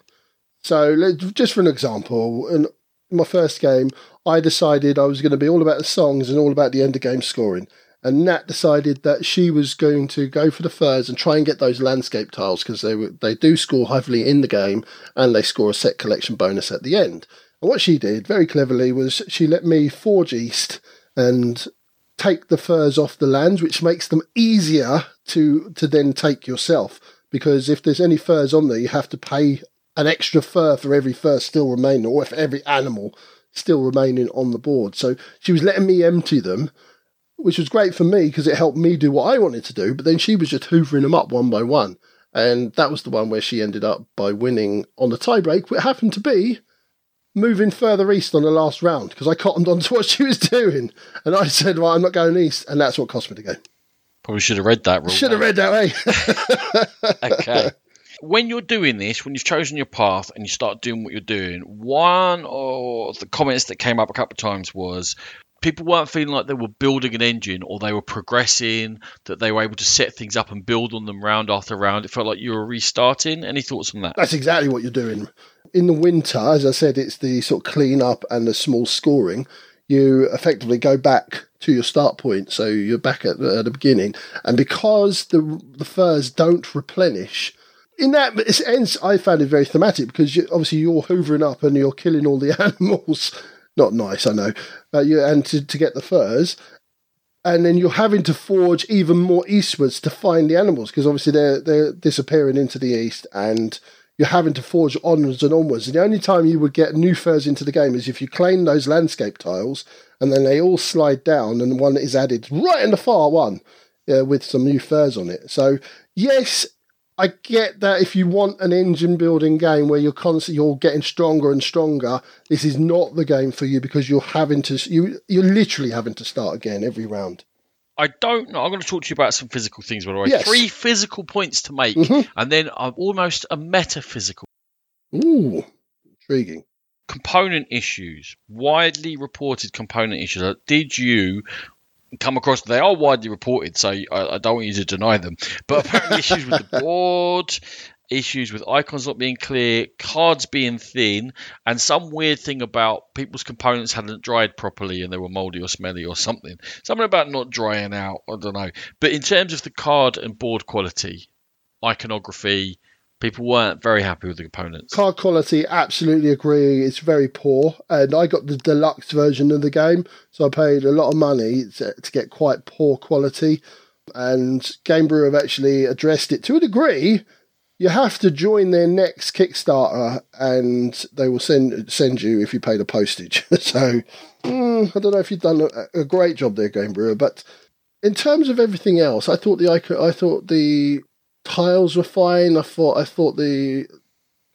So, just for an example, in my first game, I decided I was going to be all about the songs and all about the end of game scoring. And Nat decided that she was going to go for the furs and try and get those landscape tiles because they they do score heavily in the game and they score a set collection bonus at the end. And what she did very cleverly was she let me forge east and take the furs off the lands, which makes them easier to to then take yourself. Because if there's any furs on there, you have to pay an extra fur for every fur still remaining, or for every animal still remaining on the board. So she was letting me empty them, which was great for me because it helped me do what I wanted to do. But then she was just hoovering them up one by one. And that was the one where she ended up by winning on the tiebreak, which happened to be moving further east on the last round because I cottoned on to what she was doing. And I said, Well, I'm not going east. And that's what cost me the game. Probably should have read that rule. Should have read that way. Eh? okay. When you're doing this, when you've chosen your path and you start doing what you're doing, one of the comments that came up a couple of times was people weren't feeling like they were building an engine or they were progressing, that they were able to set things up and build on them round after round. It felt like you were restarting. Any thoughts on that? That's exactly what you're doing in the winter, as I said, it's the sort of clean up and the small scoring. You effectively go back to your start point, so you're back at the, at the beginning. And because the the furs don't replenish, in that sense, I found it very thematic because you, obviously you're hoovering up and you're killing all the animals. Not nice, I know. Uh, you, and to, to get the furs, and then you're having to forge even more eastwards to find the animals because obviously they're they're disappearing into the east and you're having to forge onwards and onwards. And the only time you would get new furs into the game is if you claim those landscape tiles and then they all slide down and one is added right in the far one uh, with some new furs on it. So yes, I get that if you want an engine building game where you're constantly you're getting stronger and stronger, this is not the game for you because you're having to you you're literally having to start again every round. I don't know. I'm going to talk to you about some physical things, by the way. Yes. Three physical points to make, Mhm. and then I'm almost a metaphysical. Ooh, intriguing. Component issues, widely reported component issues. Uh, Did you come across? They are widely reported, so I, I don't want you to deny them. But apparently, issues with the board, issues with icons not being clear, cards being thin, and some weird thing about people's components hadn't dried properly and they were moldy or smelly or something. Something about not drying out. I don't know. But in terms of the card and board quality, iconography, people weren't very happy with the components. Card quality, absolutely agree. It's very poor, and I got the deluxe version of the game, so I paid a lot of money to, to get quite poor quality. And Game Brew have actually addressed it to a degree. You have to join their next Kickstarter, and they will send send you if you pay the postage. so mm, I don't know if you've done a, a great job there, Game Brewer, but in terms of everything else, I thought the I thought the tiles were fine. I thought I thought the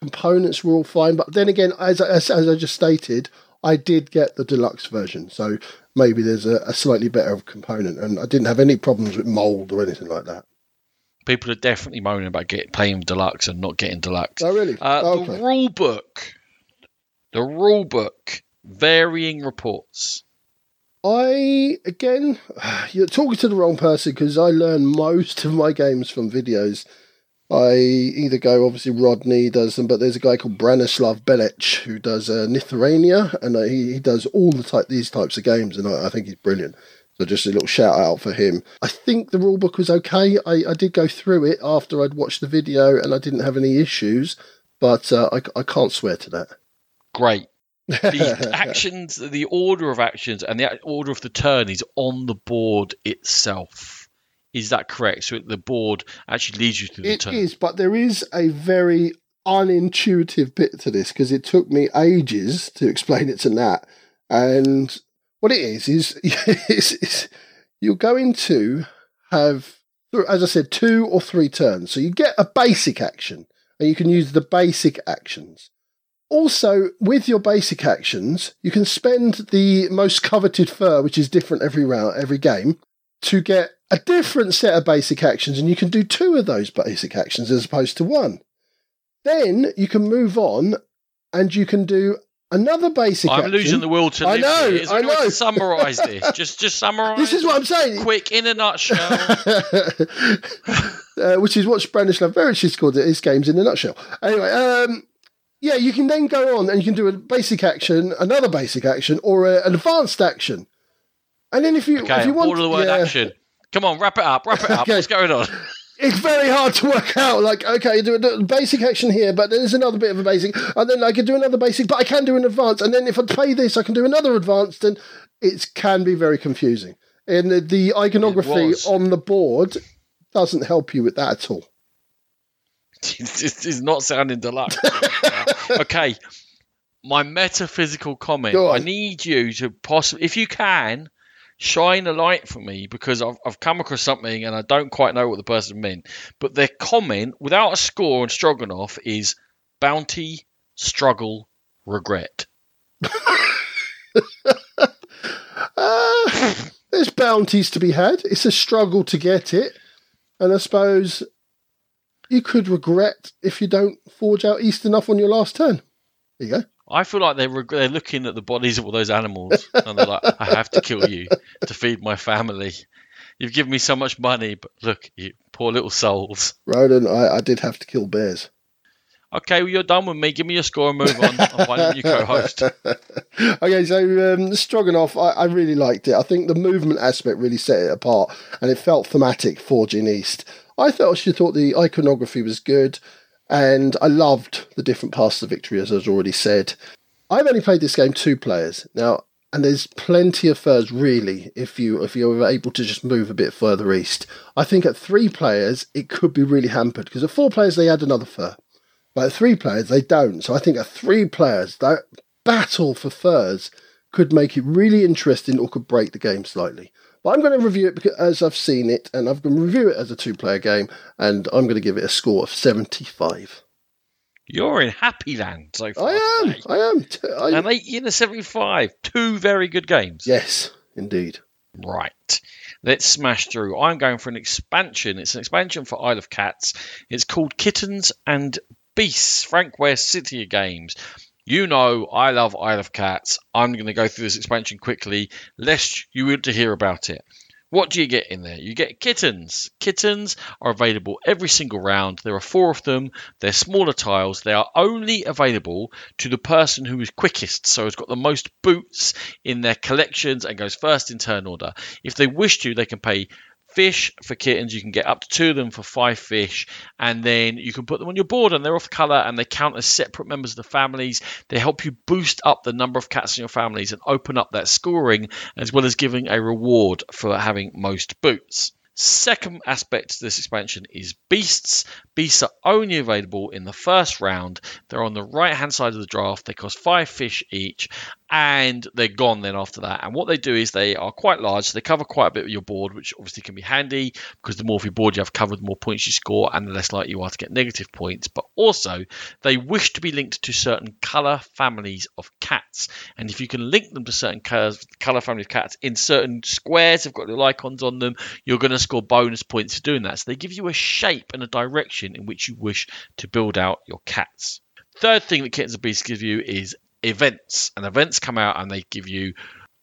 components were all fine. But then again, as as, as I just stated, I did get the deluxe version, so maybe there's a, a slightly better component, and I didn't have any problems with mold or anything like that. People are definitely moaning about getting playing deluxe and not getting deluxe. Oh, really? Uh, okay. The rule book, the rule book, varying reports. I again, you're talking to the wrong person because I learn most of my games from videos. I either go obviously Rodney does them, but there's a guy called Branislav Belic who does uh, Nithrania, and uh, he, he does all the type these types of games, and I, I think he's brilliant. So just a little shout out for him. I think the rule book was okay. I, I did go through it after I'd watched the video, and I didn't have any issues, but uh, I, I can't swear to that. Great. The actions, the order of actions, and the order of the turn is on the board itself. Is that correct? So the board actually leads you through the It turn. is, but there is a very unintuitive bit to this because it took me ages to explain it to Nat. And what it is is, is, is you're going to have, as I said, two or three turns. So you get a basic action, and you can use the basic actions. Also, with your basic actions, you can spend the most coveted fur, which is different every round, every game, to get a different set of basic actions, and you can do two of those basic actions as opposed to one. Then you can move on, and you can do another basic. Action. I'm action. losing the will to I know. Is I know. to summarise this? Just, just summarise. This is what I'm saying. quick in a nutshell. uh, which is what Branislav Belic has called it, his games in a nutshell. Anyway, um, yeah, you can then go on and you can do a basic action, another basic action, or a, an advanced action. And then if you Okay, if you want, of the word yeah, action. Come on, wrap it up. Wrap it up. Okay. What's going on? it's very hard to work out. Like, okay, do a basic action here, but there's another bit of a basic, and then I can do another basic, but I can do an advanced, and then if I play this, I can do another advanced, and it can be very confusing. And the, the iconography on the board doesn't help you with that at all. this is not sounding deluxe. okay, my metaphysical comment. I need you to possibly, if you can, shine a light for me because I've, I've come across something and I don't quite know what the person meant. But their comment, without a score on Stroganov, is bounty, struggle, regret. Uh, there's bounties to be had. It's a struggle to get it. And I suppose you could regret if you don't forge out east enough on your last turn. There you go. I feel like they're reg- they're looking at the bodies of all those animals and they're like, I have to kill you to feed my family. You've given me so much money, but look, you poor little souls. Roland, I, I did have to kill bears. Okay, well, you're done with me. Give me your score and move on. Find a new co-host. okay, so um, Stroganov, I, I really liked it. I think the movement aspect really set it apart, and it felt thematic, forging east. I thought she thought the iconography was good, and I loved the different paths to victory, as I've already said. I've only played this game two players. Now, and there's plenty of furs really if you if you're able to just move a bit further east. I think at three players it could be really hampered because at four players they add another fur, but at three players they don't. So I think at three players that battle for furs could make it really interesting or could break the game slightly. But I'm going to review it because, as I've seen it, and I'm going to review it as a two-player game, and I'm going to give it a score of 75. You're in happy land so far. I am. today. I am. T- I, And 80 and a 75. Two very good games. yes, indeed. Right. Let's smash through. I'm going for an expansion. It's an expansion for Isle of Cats. It's called Kittens and Beasts, Frank West City Games. You know I love Isle of Cats. I'm going to go through this expansion quickly, lest you want to hear about it. What do you get in there? You get kittens. Kittens are available every single round. There are four of them. They're smaller tiles. They are only available to the person who is quickest, so has got the most boots in their collections and goes first in turn order. If they wish to, they can pay fish for kittens. You can get up to two of them for five fish, and then you can put them on your board, and they're off color and they count as separate members of the families. They help you boost up the number of cats in your families and open up that scoring, as well as giving a reward for having most boots. Second aspect to this expansion is beasts. Beasts are only available in the first round. They're on the right hand side of the draft. They cost five fish each, and they're gone then after that. And what they do is they are quite large, so they cover quite a bit of your board, which obviously can be handy because the more of your board you have covered, the more points you score, and the less likely you are to get negative points. But also, they wish to be linked to certain color families of cats, and if you can link them to certain colors, color family of cats in certain squares, they've got little icons on them, you're going to score bonus points for doing that. So they give you a shape and a direction in which you wish to build out your cats. Third thing that Kittens and Beasts give you is events. And events come out and they give you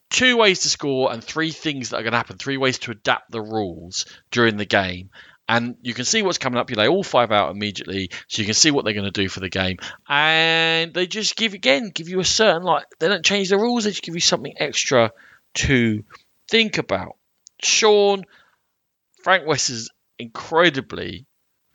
two ways to score and three things that are going to happen, three ways to adapt the rules during the game. And you can see what's coming up. You lay all five out immediately, so you can see what they're going to do for the game. And they just give again, give you a certain like they don't change the rules. They just give you something extra to think about. Sean, Frank West is incredibly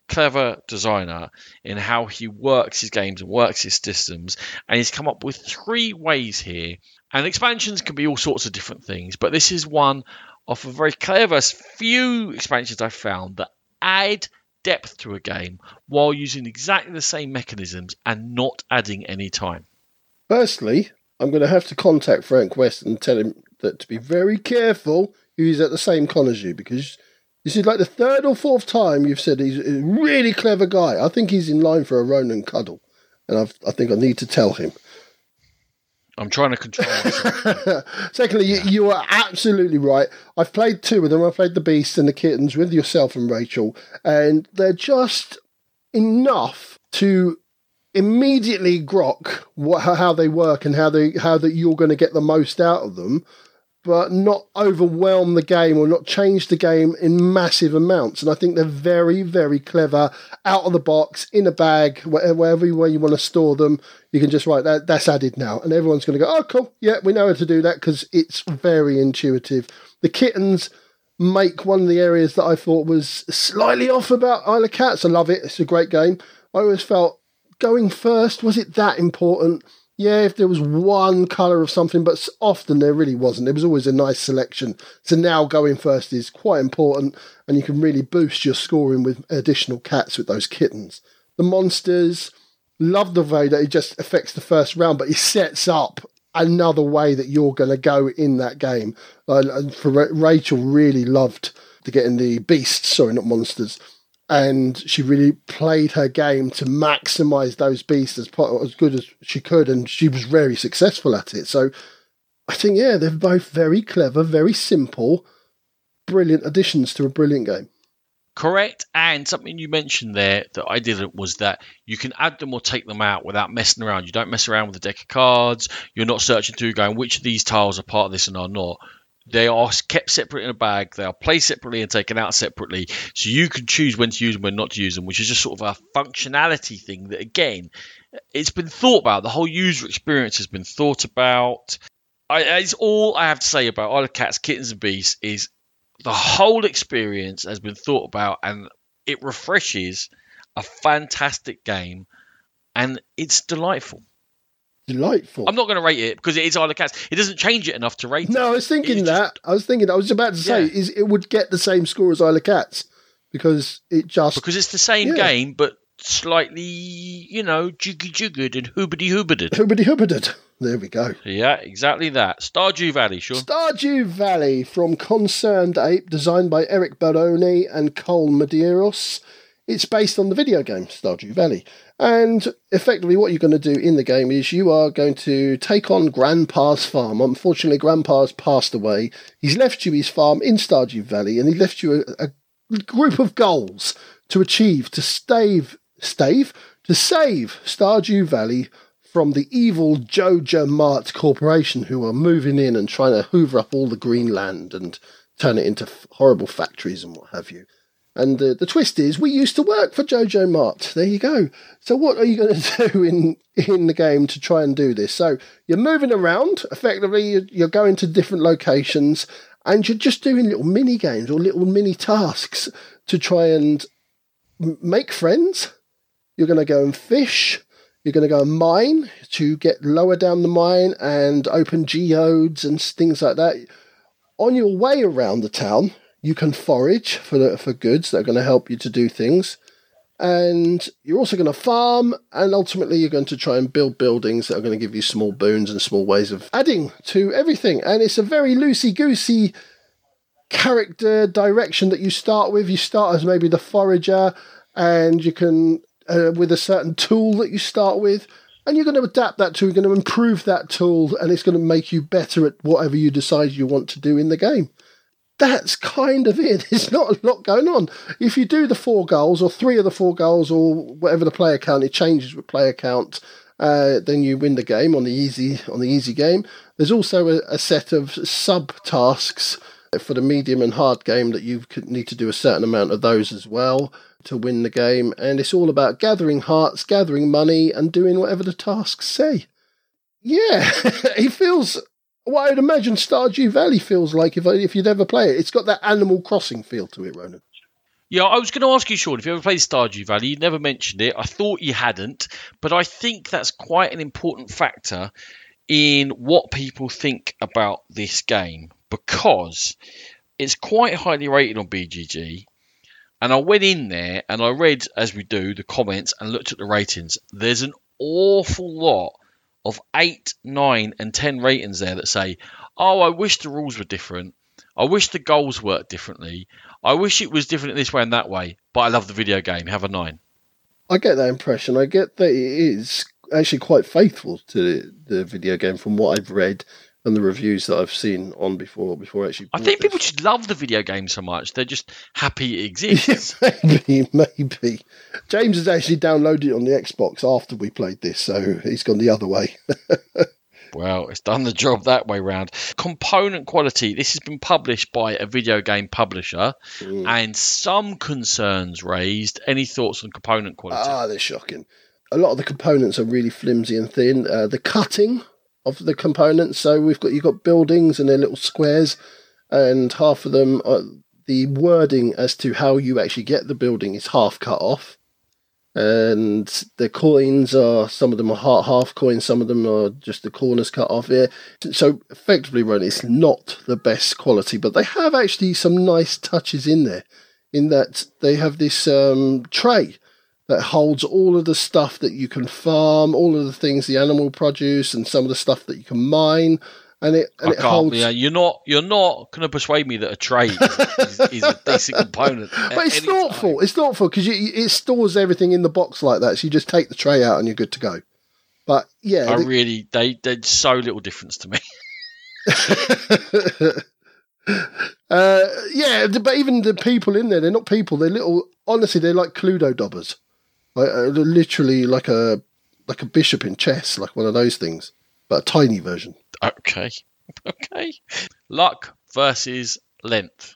clever designer in how he works his games and works his systems, and he's come up with three ways here. And expansions can be all sorts of different things, but this is one of a very clever few expansions I've found that add depth to a game while using exactly the same mechanisms and not adding any time. Firstly, I'm going to have to contact Frank West and tell him that to be very careful who he's at the same con as you because this is like the third or fourth time you've said he's a really clever guy. I think he's in line for a Ronan cuddle, and I've, I think I need to tell him. I'm trying to control myself. Secondly, you, you are absolutely right. I've played two of them. I played the Beasts and the Kittens with yourself and Rachel, and they're just enough to immediately grok what how they work and how they how that you're going to get the most out of them, but not overwhelm the game or not change the game in massive amounts. And I think they're very very clever out of the box in a bag wherever, you want to store them. You can just write that that's added now, and everyone's going to go, oh cool, yeah, we know how to do that because it's very intuitive. The kittens make one of the areas that I thought was slightly off about Isle of Cats. I love it. It's a great game. I always felt going first, was it that important? Yeah, if there was one colour of something, but often there really wasn't. There was always a nice selection. So now going first is quite important, and you can really boost your scoring with additional cats with those kittens. The monsters, love the way that it just affects the first round, but it sets up another way that you're going to go in that game. Uh, and for Ra- Rachel, really loved to get in the beasts, sorry, not monsters and she really played her game to maximize those beasts as, as good as she could, and she was very successful at it. So I think, yeah, they're both very clever, very simple, brilliant additions to a brilliant game. Correct. And something you mentioned there that I didn't was that you can add them or take them out without messing around. You don't mess around with the deck of cards. You're not searching through going which of these tiles are part of this and are not. They are kept separate in a bag. They are placed separately and taken out separately. So you can choose when to use them, when not to use them, which is just sort of a functionality thing that, again, it's been thought about. The whole user experience has been thought about. I, it's all I have to say about Isle of Cats, Kittens and Beasts is the whole experience has been thought about and it refreshes a fantastic game and it's delightful. Delightful. I'm not going to rate it because it is Isle of Cats. It doesn't change it enough to rate it. no, I was thinking It's that. I was thinking. I was about to say Yeah. is it would get the same score as Isle of Cats because it just Because it's the same Yeah. game, but slightly, you know, jiggy jiggered and hoobity hoobaded. hoobity hoobaded. There we go. yeah, exactly that. Stardew Valley, Sean. Stardew Valley from ConcernedApe, designed by Eric Barone and Cole Medeiros. It's based on the video game Stardew Valley. And effectively, what you're going to do in the game is you are going to take on Grandpa's farm. Unfortunately, Grandpa's passed away. He's left you his farm in Stardew Valley, and he left you a, a group of goals to achieve to stave, stave, to save Stardew Valley from the evil Joja Mart Corporation who are moving in and trying to hoover up all the green land and turn it into horrible factories and what have you. And uh, the twist is, we used to work for Joja Mart. There you go. So, what are you going to do in in the game to try and do this? So, you're moving around. Effectively, you're going to different locations, and you're just doing little mini games or little mini tasks to try and make friends. You're going to go and fish. You're going to go and mine to get lower down the mine and open geodes and things like that. On your way around the town, you can forage for for goods that are going to help you to do things, and you're also going to farm, and ultimately you're going to try and build buildings that are going to give you small boons and small ways of adding to everything. And it's a very loosey goosey character direction that you start with. You start as maybe the forager, and you can uh, with a certain tool that you start with, and you're going to adapt that tool. You're going to improve that tool, and it's going to make you better at whatever you decide you want to do in the game. That's kind of it. There's not a lot going on. If you do the four goals, or three of the four goals, or whatever the player count, it changes with player count. Uh, then you win the game on the easy on the easy game. There's also a, a set of sub tasks for the medium and hard game that you need to do a certain amount of those as well to win the game. And it's all about gathering hearts, gathering money, and doing whatever the tasks say. Yeah, it feels what I'd imagine Stardew Valley feels like if if you'd ever play it. It's got that Animal Crossing feel to it, Ronan. Yeah, I was going to ask you, Sean, if you ever played Stardew Valley. You never mentioned it. I thought you hadn't, but I think that's quite an important factor in what people think about this game because it's quite highly rated on BGG. And I went in there and I read, as we do, the comments and looked at the ratings. There's an awful lot of 8, 9, and 10 ratings there that say, oh, I wish the rules were different. I wish the goals worked differently. I wish it was different this way and that way. But I love the video game. Have a 9. I get that impression. I get that it is actually quite faithful to the video game from what I've read and the reviews that I've seen on before before I actually. I think this. people just love the video game so much. They're just happy it exists. maybe, maybe. James has actually downloaded it on the Xbox after we played this, so he's gone the other way. Well, it's done the job that way round. Component quality. This has been published by a video game publisher, Mm. and some concerns raised. Any thoughts on component quality? Ah, they're shocking. A lot of the components are really flimsy and thin. Uh, the cutting of the components, so we've got you've got buildings and they're little squares, and half of them are the wording as to how you actually get the building is half cut off. And the coins are some of them are half, half coins, some of them are just the corners cut off here. So effectively, Ron, it's not the best quality, but they have actually some nice touches in there. In that they have this um, tray that holds all of the stuff that you can farm, all of the things the animal produce, and some of the stuff that you can mine. And it and I it can't. holds. Yeah, you're not. You're not going to persuade me that a tray is, is, a decent component. But it's thoughtful. time. It's thoughtful because it stores everything in the box like that. So you just take the tray out and you're good to go. But yeah, I the- really. They. They're so little difference to me. uh, yeah, but even the people in there, they're not people. They're little. Honestly, they're like Cluedo dobbers. Like, literally like a like a bishop in chess, like one of those things, but a tiny version. Okay. Okay. Luck versus length.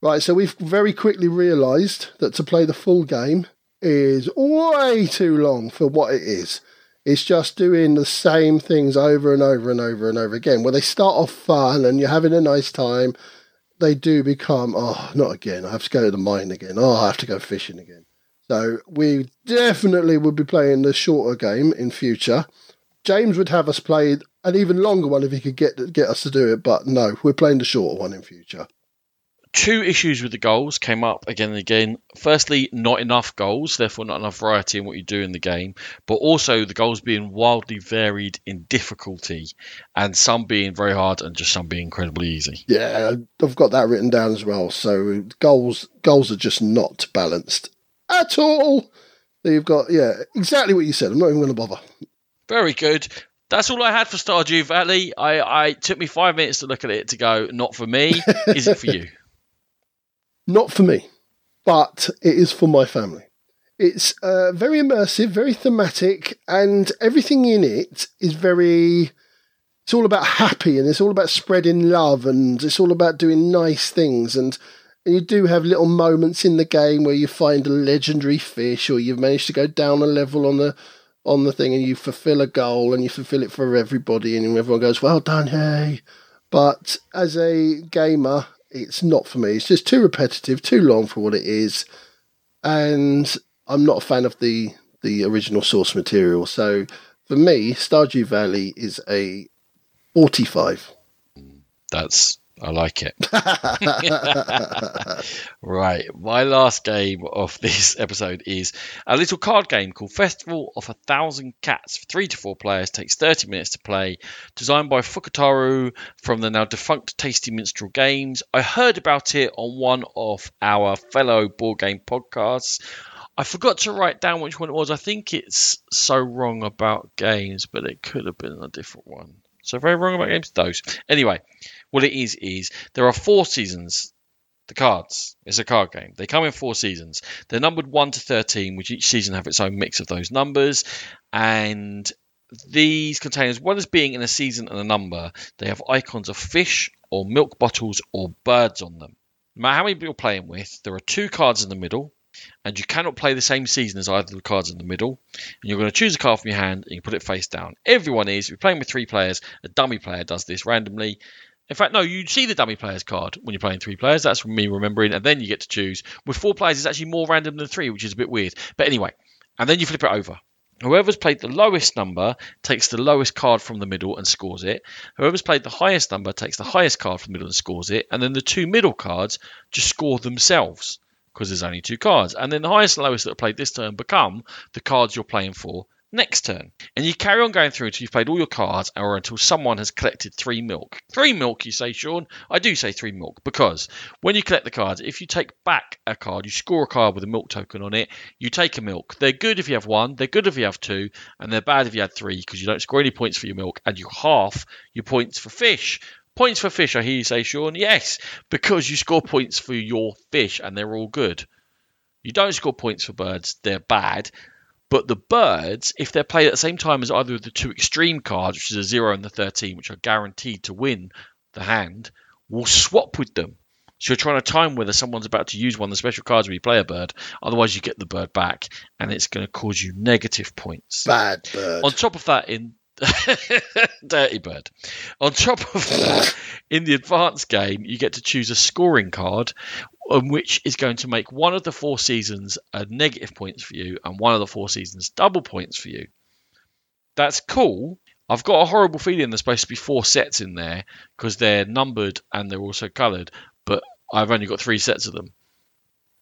Right, so we've very quickly realised that to play the full game is way too long for what it is. It's just doing the same things over and over and over and over again. When they start off fun and you're having a nice time, they do become, oh, not again. I have to go to the mine again. Oh, I have to go fishing again. So we definitely will be playing the shorter game in future. James would have us play an even longer one if he could get get us to do it, but no, we're playing the shorter one in future. Two issues with the goals came up again and again. Firstly, not enough goals, therefore not enough variety in what you do in the game, but also the goals being wildly varied in difficulty, and some being very hard and just some being incredibly easy. Yeah, I've got that written down as well. So goals goals are just not balanced at all. You've got yeah, exactly what you said. I'm not even going to bother. Very good. That's all I had for Stardew Valley. I, I took me five minutes to look at it to go, not for me. Is it for you? Not for me, but it is for my family. It's uh, very immersive, very thematic, and everything in it is very. It's all about happy, and it's all about spreading love, and it's all about doing nice things, and and you do have little moments in the game where you find a legendary fish, or you've managed to go down a level on the on the thing, and you fulfill a goal, and you fulfill it for everybody, and everyone goes, "Well done, hey!" But as a gamer, it's not for me. It's just too repetitive, too long for what it is, and I'm not a fan of the the original source material. So for me, Stardew Valley is a 45. That's I like it. right. My last game of this episode is a little card game called Festival of a Thousand Cats for three to four players. Takes 30 minutes to play. Designed by Fukutaru from the now defunct Tasty Minstrel Games. I heard about it on one of our fellow board game podcasts. I forgot to write down which one it was. I think it's So Wrong About Games, but it could have been a different one. So very wrong about games. Those. Anyway, what it is is there are four seasons. The cards. It's a card game. They come in four seasons. They're numbered one to thirteen, which each season have its own mix of those numbers. And these contain, as well as being in a season and a number, they have icons of fish or milk bottles or birds on them. No matter how many people you're playing with, there are two cards in the middle, and you cannot play the same season as either of the cards in the middle. And you're going to choose a card from your hand and you put it face down. Everyone is, if you're playing with three players, a dummy player does this randomly. In fact, no, you see the dummy players card when you're playing three players. That's me remembering, and then you get to choose. With four players, it's actually more random than three, which is a bit weird. But anyway, and then you flip it over. Whoever's played the lowest number takes the lowest card from the middle and scores it. Whoever's played the highest number takes the highest card from the middle and scores it. And then the two middle cards just score themselves because there's only two cards. And then the highest and lowest that are played this turn become the cards you're playing for next turn. And you carry on going through until you've played all your cards or until someone has collected three milk. Three milk, you say, Sean? I do say three milk because when you collect the cards, if you take back a card, you score a card with a milk token on it, you take a milk. They're good if you have one, they're good if you have two, and they're bad if you had three because you don't score any points for your milk and you half your points for fish. Points for fish, I hear you say, Sean. Yes, because you score points for your fish and they're all good. You don't score points for birds, they're bad. But the birds, if they're played at the same time as either of the two extreme cards, which is a 0 and the 13, which are guaranteed to win the hand, will swap with them. So you're trying to time whether someone's about to use one of the special cards when you play a bird. Otherwise, you get the bird back, and it's going to cause you negative points. Bad bird. On top of that, in Dirty bird. On top of that, in the advanced game, you get to choose a scoring card, on which is going to make one of the four seasons a negative points for you, and one of the four seasons double points for you. That's cool. I've got a horrible feeling there's supposed to be four sets in there because they're numbered and they're also coloured, but I've only got three sets of them.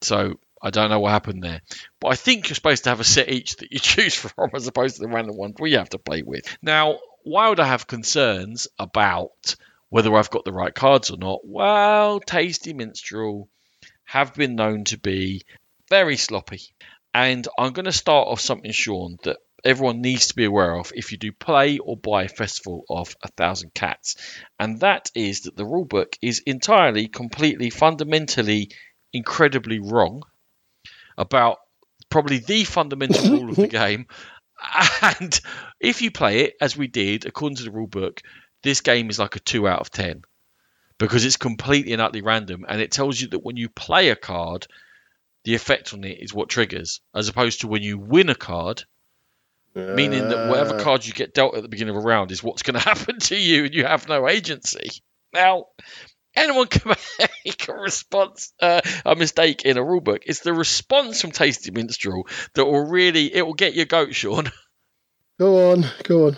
So I don't know what happened there. But I think you're supposed to have a set each that you choose from as opposed to the random ones we have to play with. Now, why would I have concerns about whether I've got the right cards or not? Well, Tasty Minstrel have been known to be very sloppy. And I'm going to start off something, Sean, that everyone needs to be aware of if you do play or buy Festival of a Thousand Cats. And that is that the rulebook is entirely, completely, fundamentally, incredibly wrong about probably the fundamental rule of the game. And if you play it as we did, according to the rule book, this game is like a two out of ten because it's completely and utterly random, and it tells you that when you play a card, the effect on it is what triggers, as opposed to when you win a card, meaning that whatever Uh, card you get dealt at the beginning of a round is what's going to happen to you, and you have no agency. Now, anyone can make a response, uh, a mistake in a rule book. It's the response from Tasty Minstrel that will really, it will get your goat, Sean. Go on, go on.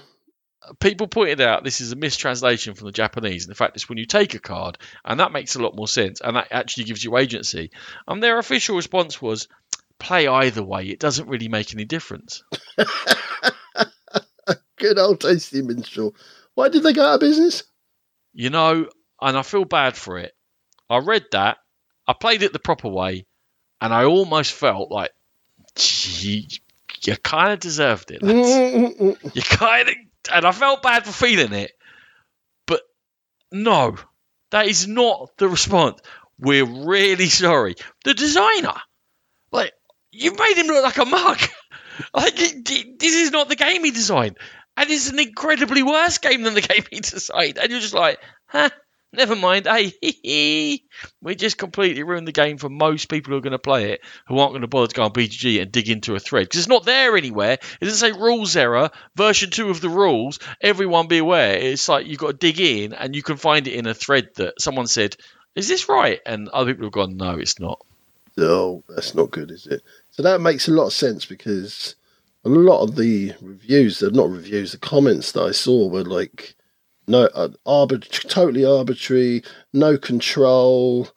people pointed out this is a mistranslation from the Japanese. And the fact is, when you take a card, and that makes a lot more sense, and that actually gives you agency. And their official response was, play either way. It doesn't really make any difference. Good old tasty minstrel. Why did they go out of business? You know, and I feel bad for it. I read that, I played it the proper way, and I almost felt like, gee, you kind of deserved it. lads. you kind of, and I felt bad for feeling it, but no, that is not the response. We're really sorry. The designer, like, you made him look like a mug. like, this is not the game he designed. And it's an incredibly worse game than the game he designed. And you're just like, huh, never mind. Hey, we just completely ruined the game for most people who are going to play it who aren't going to bother to go on BGG and dig into a thread because it's not there anywhere. It doesn't say rules error, version two of the rules. Everyone be aware. It's like you've got to dig in and you can find it in a thread that someone said, is this right? And other people have gone, no, it's not. Oh, that's not good, is it? So that makes a lot of sense because a lot of the reviews, not reviews, the comments that I saw were like, no, uh, totally arbitrary, no control,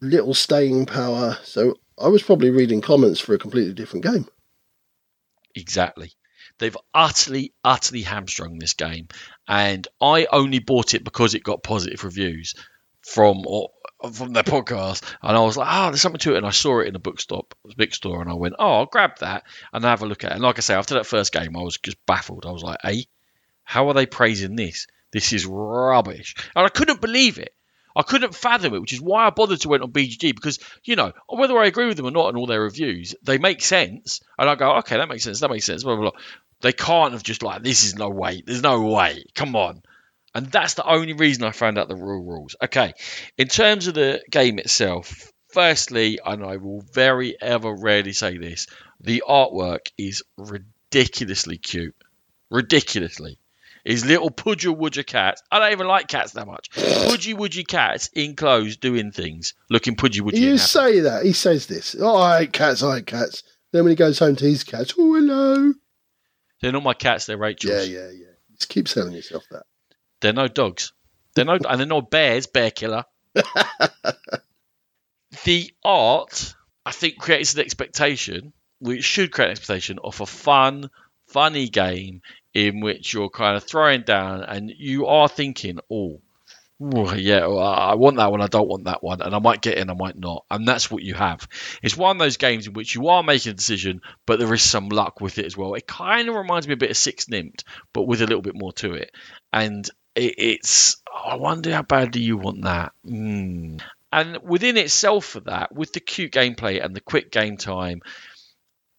little staying power. So I was probably reading comments for a completely different game. Exactly. They've utterly, utterly hamstrung this game, and I only bought it because it got positive reviews from or from their podcast, and I was like, "Oh, there's something to it." And I saw it in a bookstop, big store, and I went, "Oh, I'll grab that and have a look at it." And like I say, after that first game, I was just baffled. I was like, "Hey, how are they praising this? This is rubbish!" And I couldn't believe it. I couldn't fathom it, which is why I bothered to went on BGG because you know whether I agree with them or not in all their reviews, they make sense, and I go, "Okay, that makes sense. That makes sense." Blah blah blah. They can't have just like, "This is no way. There's no way. Come on." And that's the only reason I found out the rule rules. Okay, in terms of the game itself, firstly, and I will very ever rarely say this, the artwork is ridiculously cute. Ridiculously. His little pudgy woodger cat. I don't even like cats that much. Pudgy woodgy cats in clothes doing things, looking pudgy woodgy. You say that. He says this. Oh, I hate cats, I hate cats. Then when he goes home to his cats, oh, hello. They're not my cats, they're Rachel's. Yeah, yeah, yeah. Just keep telling yourself that. They're no dogs. They're no, and they're not bears. Bear killer. the art, I think, creates an expectation, which should create an expectation of a fun, funny game in which you're kind of throwing down and you are thinking, oh, ooh, yeah, well, I want that one, I don't want that one, and I might get in, I might not, and that's what you have. It's one of those games in which you are making a decision, but there is some luck with it as well. It kind of reminds me a bit of Six Nimmt, but with a little bit more to it, and it, it's. oh, I wonder how badly you want that. Mm. And within itself, for that, with the cute gameplay and the quick game time,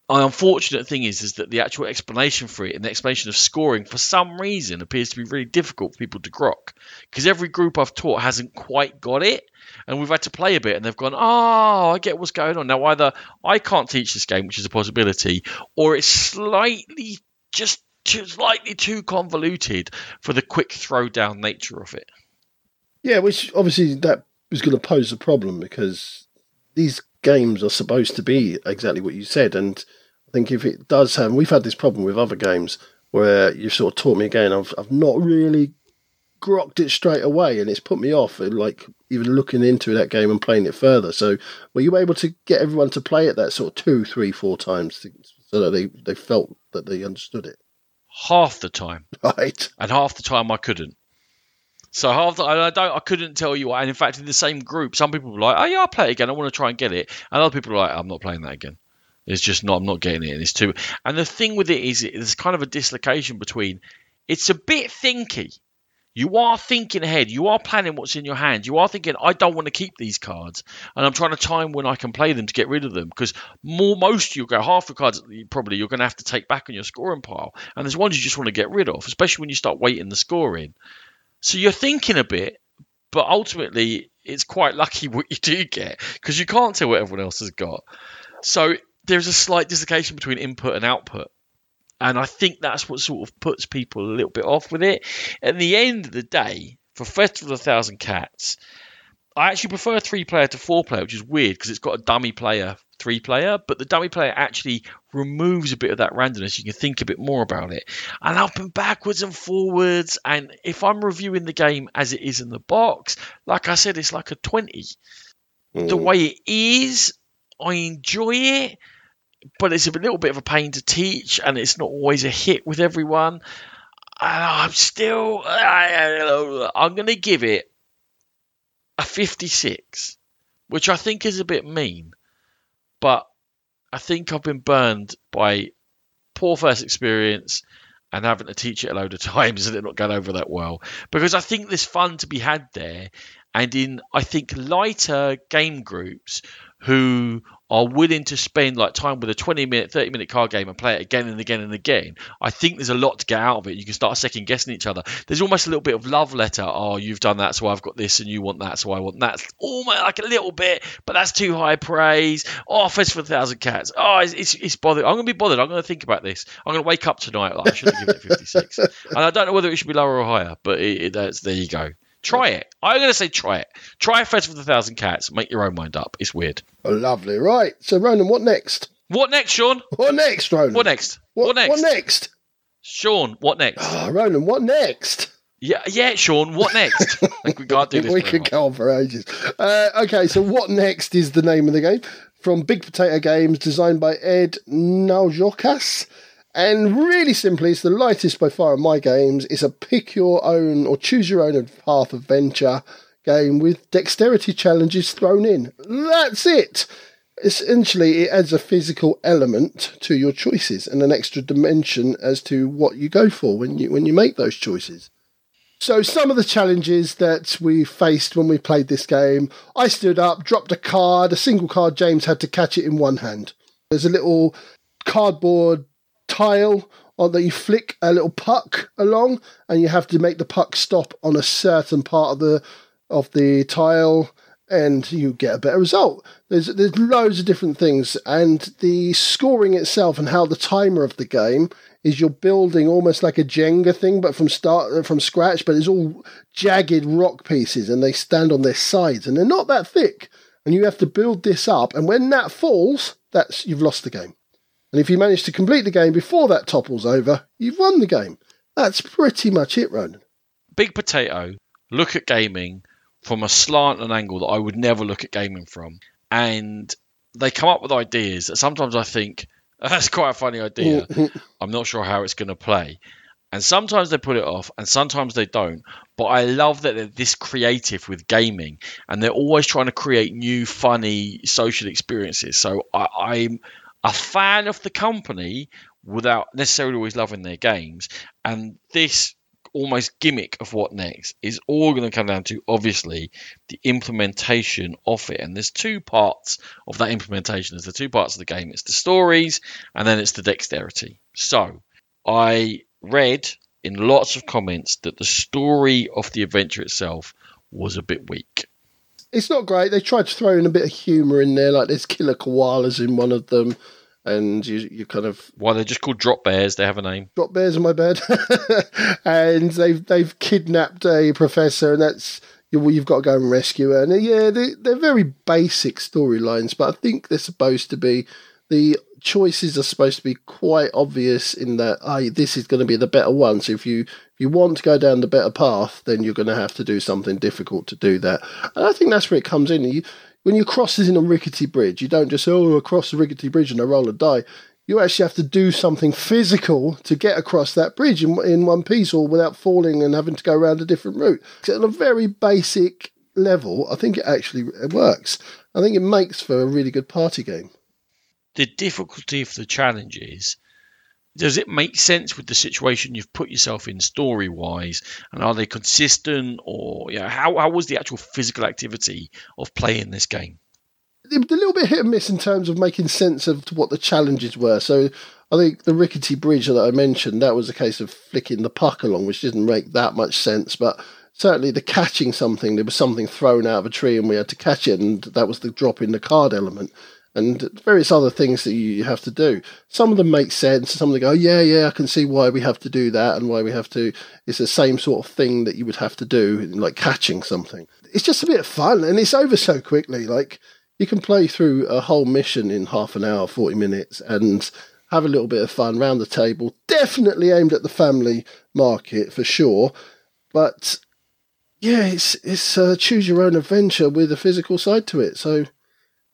the unfortunate thing is, is that the actual explanation for it and the explanation of scoring, for some reason, appears to be really difficult for people to grok. Because every group I've taught hasn't quite got it, and we've had to play a bit, and they've gone, "Oh, I get what's going on." Now, either I can't teach this game, which is a possibility, or it's slightly just slightly too convoluted for the quick throwdown nature of it. Yeah, which obviously that was going to pose a problem because these games are supposed to be exactly what you said. And I think if it does have, we've had this problem with other games where you've sort of taught me again, I've, I've not really grokked it straight away and it's put me off uh, like even looking into that game and playing it further. So were you able to get everyone to play it that sort of two, three, four times to, so that they, they felt that they understood it? Half the time, Right. and half the time I couldn't. So half I don't I couldn't tell you why. And in fact, in the same group, some people were like, "Oh yeah, I'll play it again. I want to try and get it," and other people are like, "I'm not playing that again. It's just not. I'm not getting it. And it's too." And the thing with it is, there's kind of a dislocation between. It's a bit thinky. You are thinking ahead. You are planning what's in your hand. You are thinking, I don't want to keep these cards, and I'm trying to time when I can play them to get rid of them. Because more, most you'll go half the cards probably you're going to have to take back on your scoring pile, and there's ones you just want to get rid of, especially when you start weighting the scoring. So you're thinking a bit, but ultimately it's quite lucky what you do get because you can't tell what everyone else has got. So there's a slight dislocation between input and output. And I think that's what sort of puts people a little bit off with it. At the end of the day, for Festival of a Thousand Cats, I actually prefer three player to four player, which is weird because it's got a dummy player three player, but the dummy player actually removes a bit of that randomness. You can think a bit more about it. And up and backwards and forwards. And if I'm reviewing the game as it is in the box, like I said, it's like a 20. Mm. The way it is, I enjoy it, but it's a little bit of a pain to teach, and it's not always a hit with everyone. And I'm still, I, I'm going to give it a 56, which I think is a bit mean. But I think I've been burned by poor first experience and having to teach it a load of times and it not going over that well. Because I think there's fun to be had there. And in, I think, lighter game groups who are willing to spend like time with a 20 minute 30 minute card game and play it again and again and again. I think there's a lot to get out of it. You can start second guessing each other. There's almost a little bit of love letter. Oh you've done that so i've got this and you want that so i want that. Almost like a little bit but that's too high praise. Oh fist for a thousand cats. Oh it's, it's, it's bothered. I'm gonna be bothered. I'm gonna think about this. I'm gonna wake up tonight like, i should have given it 56 and i don't know whether it should be lower or higher but it, it, that's there you go Try it. I'm going to say try it. Try Festival of the Thousand Cats. Make your own mind up. It's weird. Oh, lovely. Right. So, Ronan, what next? What next, Sean? What next, Ronan? What next? What, what next? What next? Sean, what next? Oh, Ronan, what next? Yeah, yeah, Sean. What next? like we can't do this. we could go on for ages. Uh, okay, so what next is the name of the game from Big Potato Games, designed by Ed Naujokas and really simply, it's the lightest by far of my games. It's a pick your own or choose your own path adventure game with dexterity challenges thrown in. That's it. Essentially, it adds a physical element to your choices and an extra dimension as to what you go for when you when you make those choices. So some of the challenges that we faced when we played this game, I stood up, dropped a card, a single card. James had to catch it in one hand. There's a little cardboard tile or that you flick a little puck along and you have to make the puck stop on a certain part of the of the tile and you get a better result. There's there's loads of different things and the scoring itself and how the timer of the game is you're building almost like a Jenga thing but from start from scratch but it's all jagged rock pieces and they stand on their sides and they're not that thick and you have to build this up and when that falls that's you've lost the game. And if you manage to complete the game before that topples over, you've won the game. That's pretty much it, Ronan. Big Potato look at gaming from a slant and angle that I would never look at gaming from. And they come up with ideas that sometimes I think, that's quite a funny idea. I'm not sure how it's going to play. And sometimes they put it off, and sometimes they don't. But I love that they're this creative with gaming, and they're always trying to create new, funny social experiences. So I, am a fan of the company without necessarily always loving their games. And this almost gimmick of what next is all going to come down to obviously the implementation of it. And there's two parts of that implementation. There's the two parts of the game. It's the stories and then it's the dexterity. So I read in lots of comments that the story of the adventure itself was a bit weak. It's not great. They tried to throw in a bit of humour in there, like there's killer koalas in one of them, and you you kind of why they're just called drop bears. They have a name. Drop bears in my bed, and they've they've kidnapped a professor, and that's well, you've got to go and rescue her. And yeah, they, they're very basic storylines, but I think they're supposed to be the choices are supposed to be quite obvious in that oh, this is going to be the better one. So if you you want to go down the better path, then you're going to have to do something difficult to do that. And I think that's where it comes in. You, when you cross in a rickety bridge, you don't just oh across the rickety bridge and I roll a die. You actually have to do something physical to get across that bridge in, in one piece or without falling and having to go around a different route. So at a very basic level, I think it actually works. I think it makes for a really good party game the difficulty of the challenge is does it make sense with the situation you've put yourself in story wise and are they consistent or yeah how, how was the actual physical activity of playing this game? A little bit hit and miss in terms of making sense of what the challenges were. So i think the rickety bridge that i mentioned that was a case of flicking the puck along which didn't make that much sense but certainly the catching something there was something thrown out of a tree and we had to catch it and that was the drop in the card element and various other things that you have to do. Some of them make sense. Some of them go, yeah, yeah, I can see why we have to do that and why we have to. It's the same sort of thing that you would have to do, like catching something. It's just a bit of fun, and it's over so quickly. Like you can play through a whole mission in half an hour, forty minutes, and have a little bit of fun round the table. Definitely aimed at the family market for sure, but yeah, it's it's uh, choose your own adventure with a physical side to it. So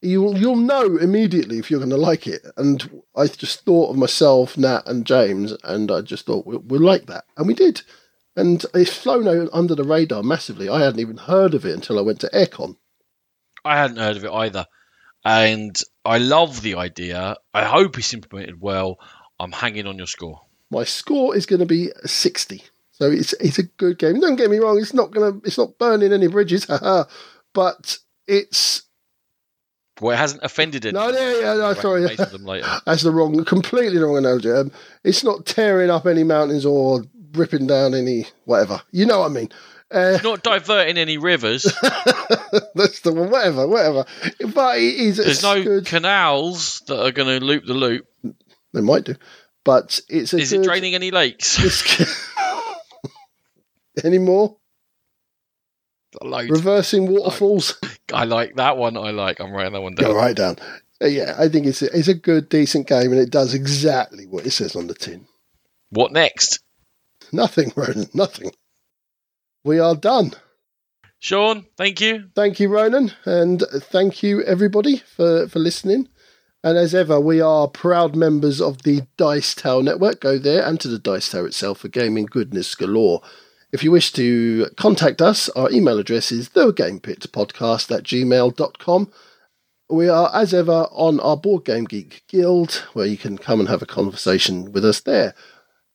you'll you'll know immediately if you're going to like it. And I just thought of myself, Nat, and James, and I just thought we'll, we'll like that, and we did. And it's flown under the radar massively. I hadn't even heard of it until I went to Airecon. I hadn't heard of it either, and I love the idea. I hope it's implemented well. I'm hanging on your score. My score is going to be sixty. So it's it's a good game. Don't get me wrong; it's not gonna it's not burning any bridges, but it's well, it hasn't offended it. No, yeah, yeah, no, sorry. That's the wrong, completely the wrong analogy. Um, it's not tearing up any mountains or ripping down any whatever. You know what I mean? Uh, it's not diverting any rivers. that's the one. Whatever, whatever. But it is. There's no good... canals that are going to loop the loop. They might do, but it's. is good... it draining any lakes? any more? Loads. Reversing waterfalls. I like that one. I like. I'm writing that one down. Go right down. Uh, yeah, I think it's a, it's a good, decent game, and it does exactly what it says on the tin. What next? Nothing, Ronan. Nothing. We are done. Sean, thank you. Thank you, Ronan, and thank you everybody for for listening. And as ever, we are proud members of the Dice Tower Network. Go there and to the Dice Tower itself for gaming goodness galore. If you wish to contact us, our email address is thegamepitpodcast at gmail.com. We are, as ever, on our Board Game Geek Guild, where you can come and have a conversation with us there.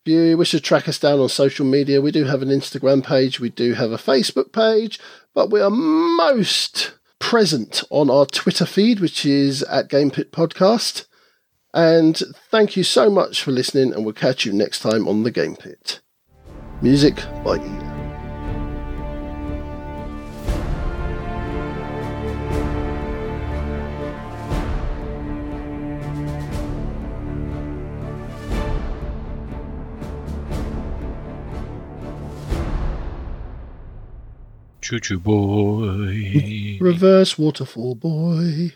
If you wish to track us down on social media, we do have an Instagram page, we do have a Facebook page, but we are most present on our Twitter feed, which is at GamePit Podcast. And thank you so much for listening, and we'll catch you next time on the Game Pit. Music by. Choo choo boy. Reverse waterfall boy.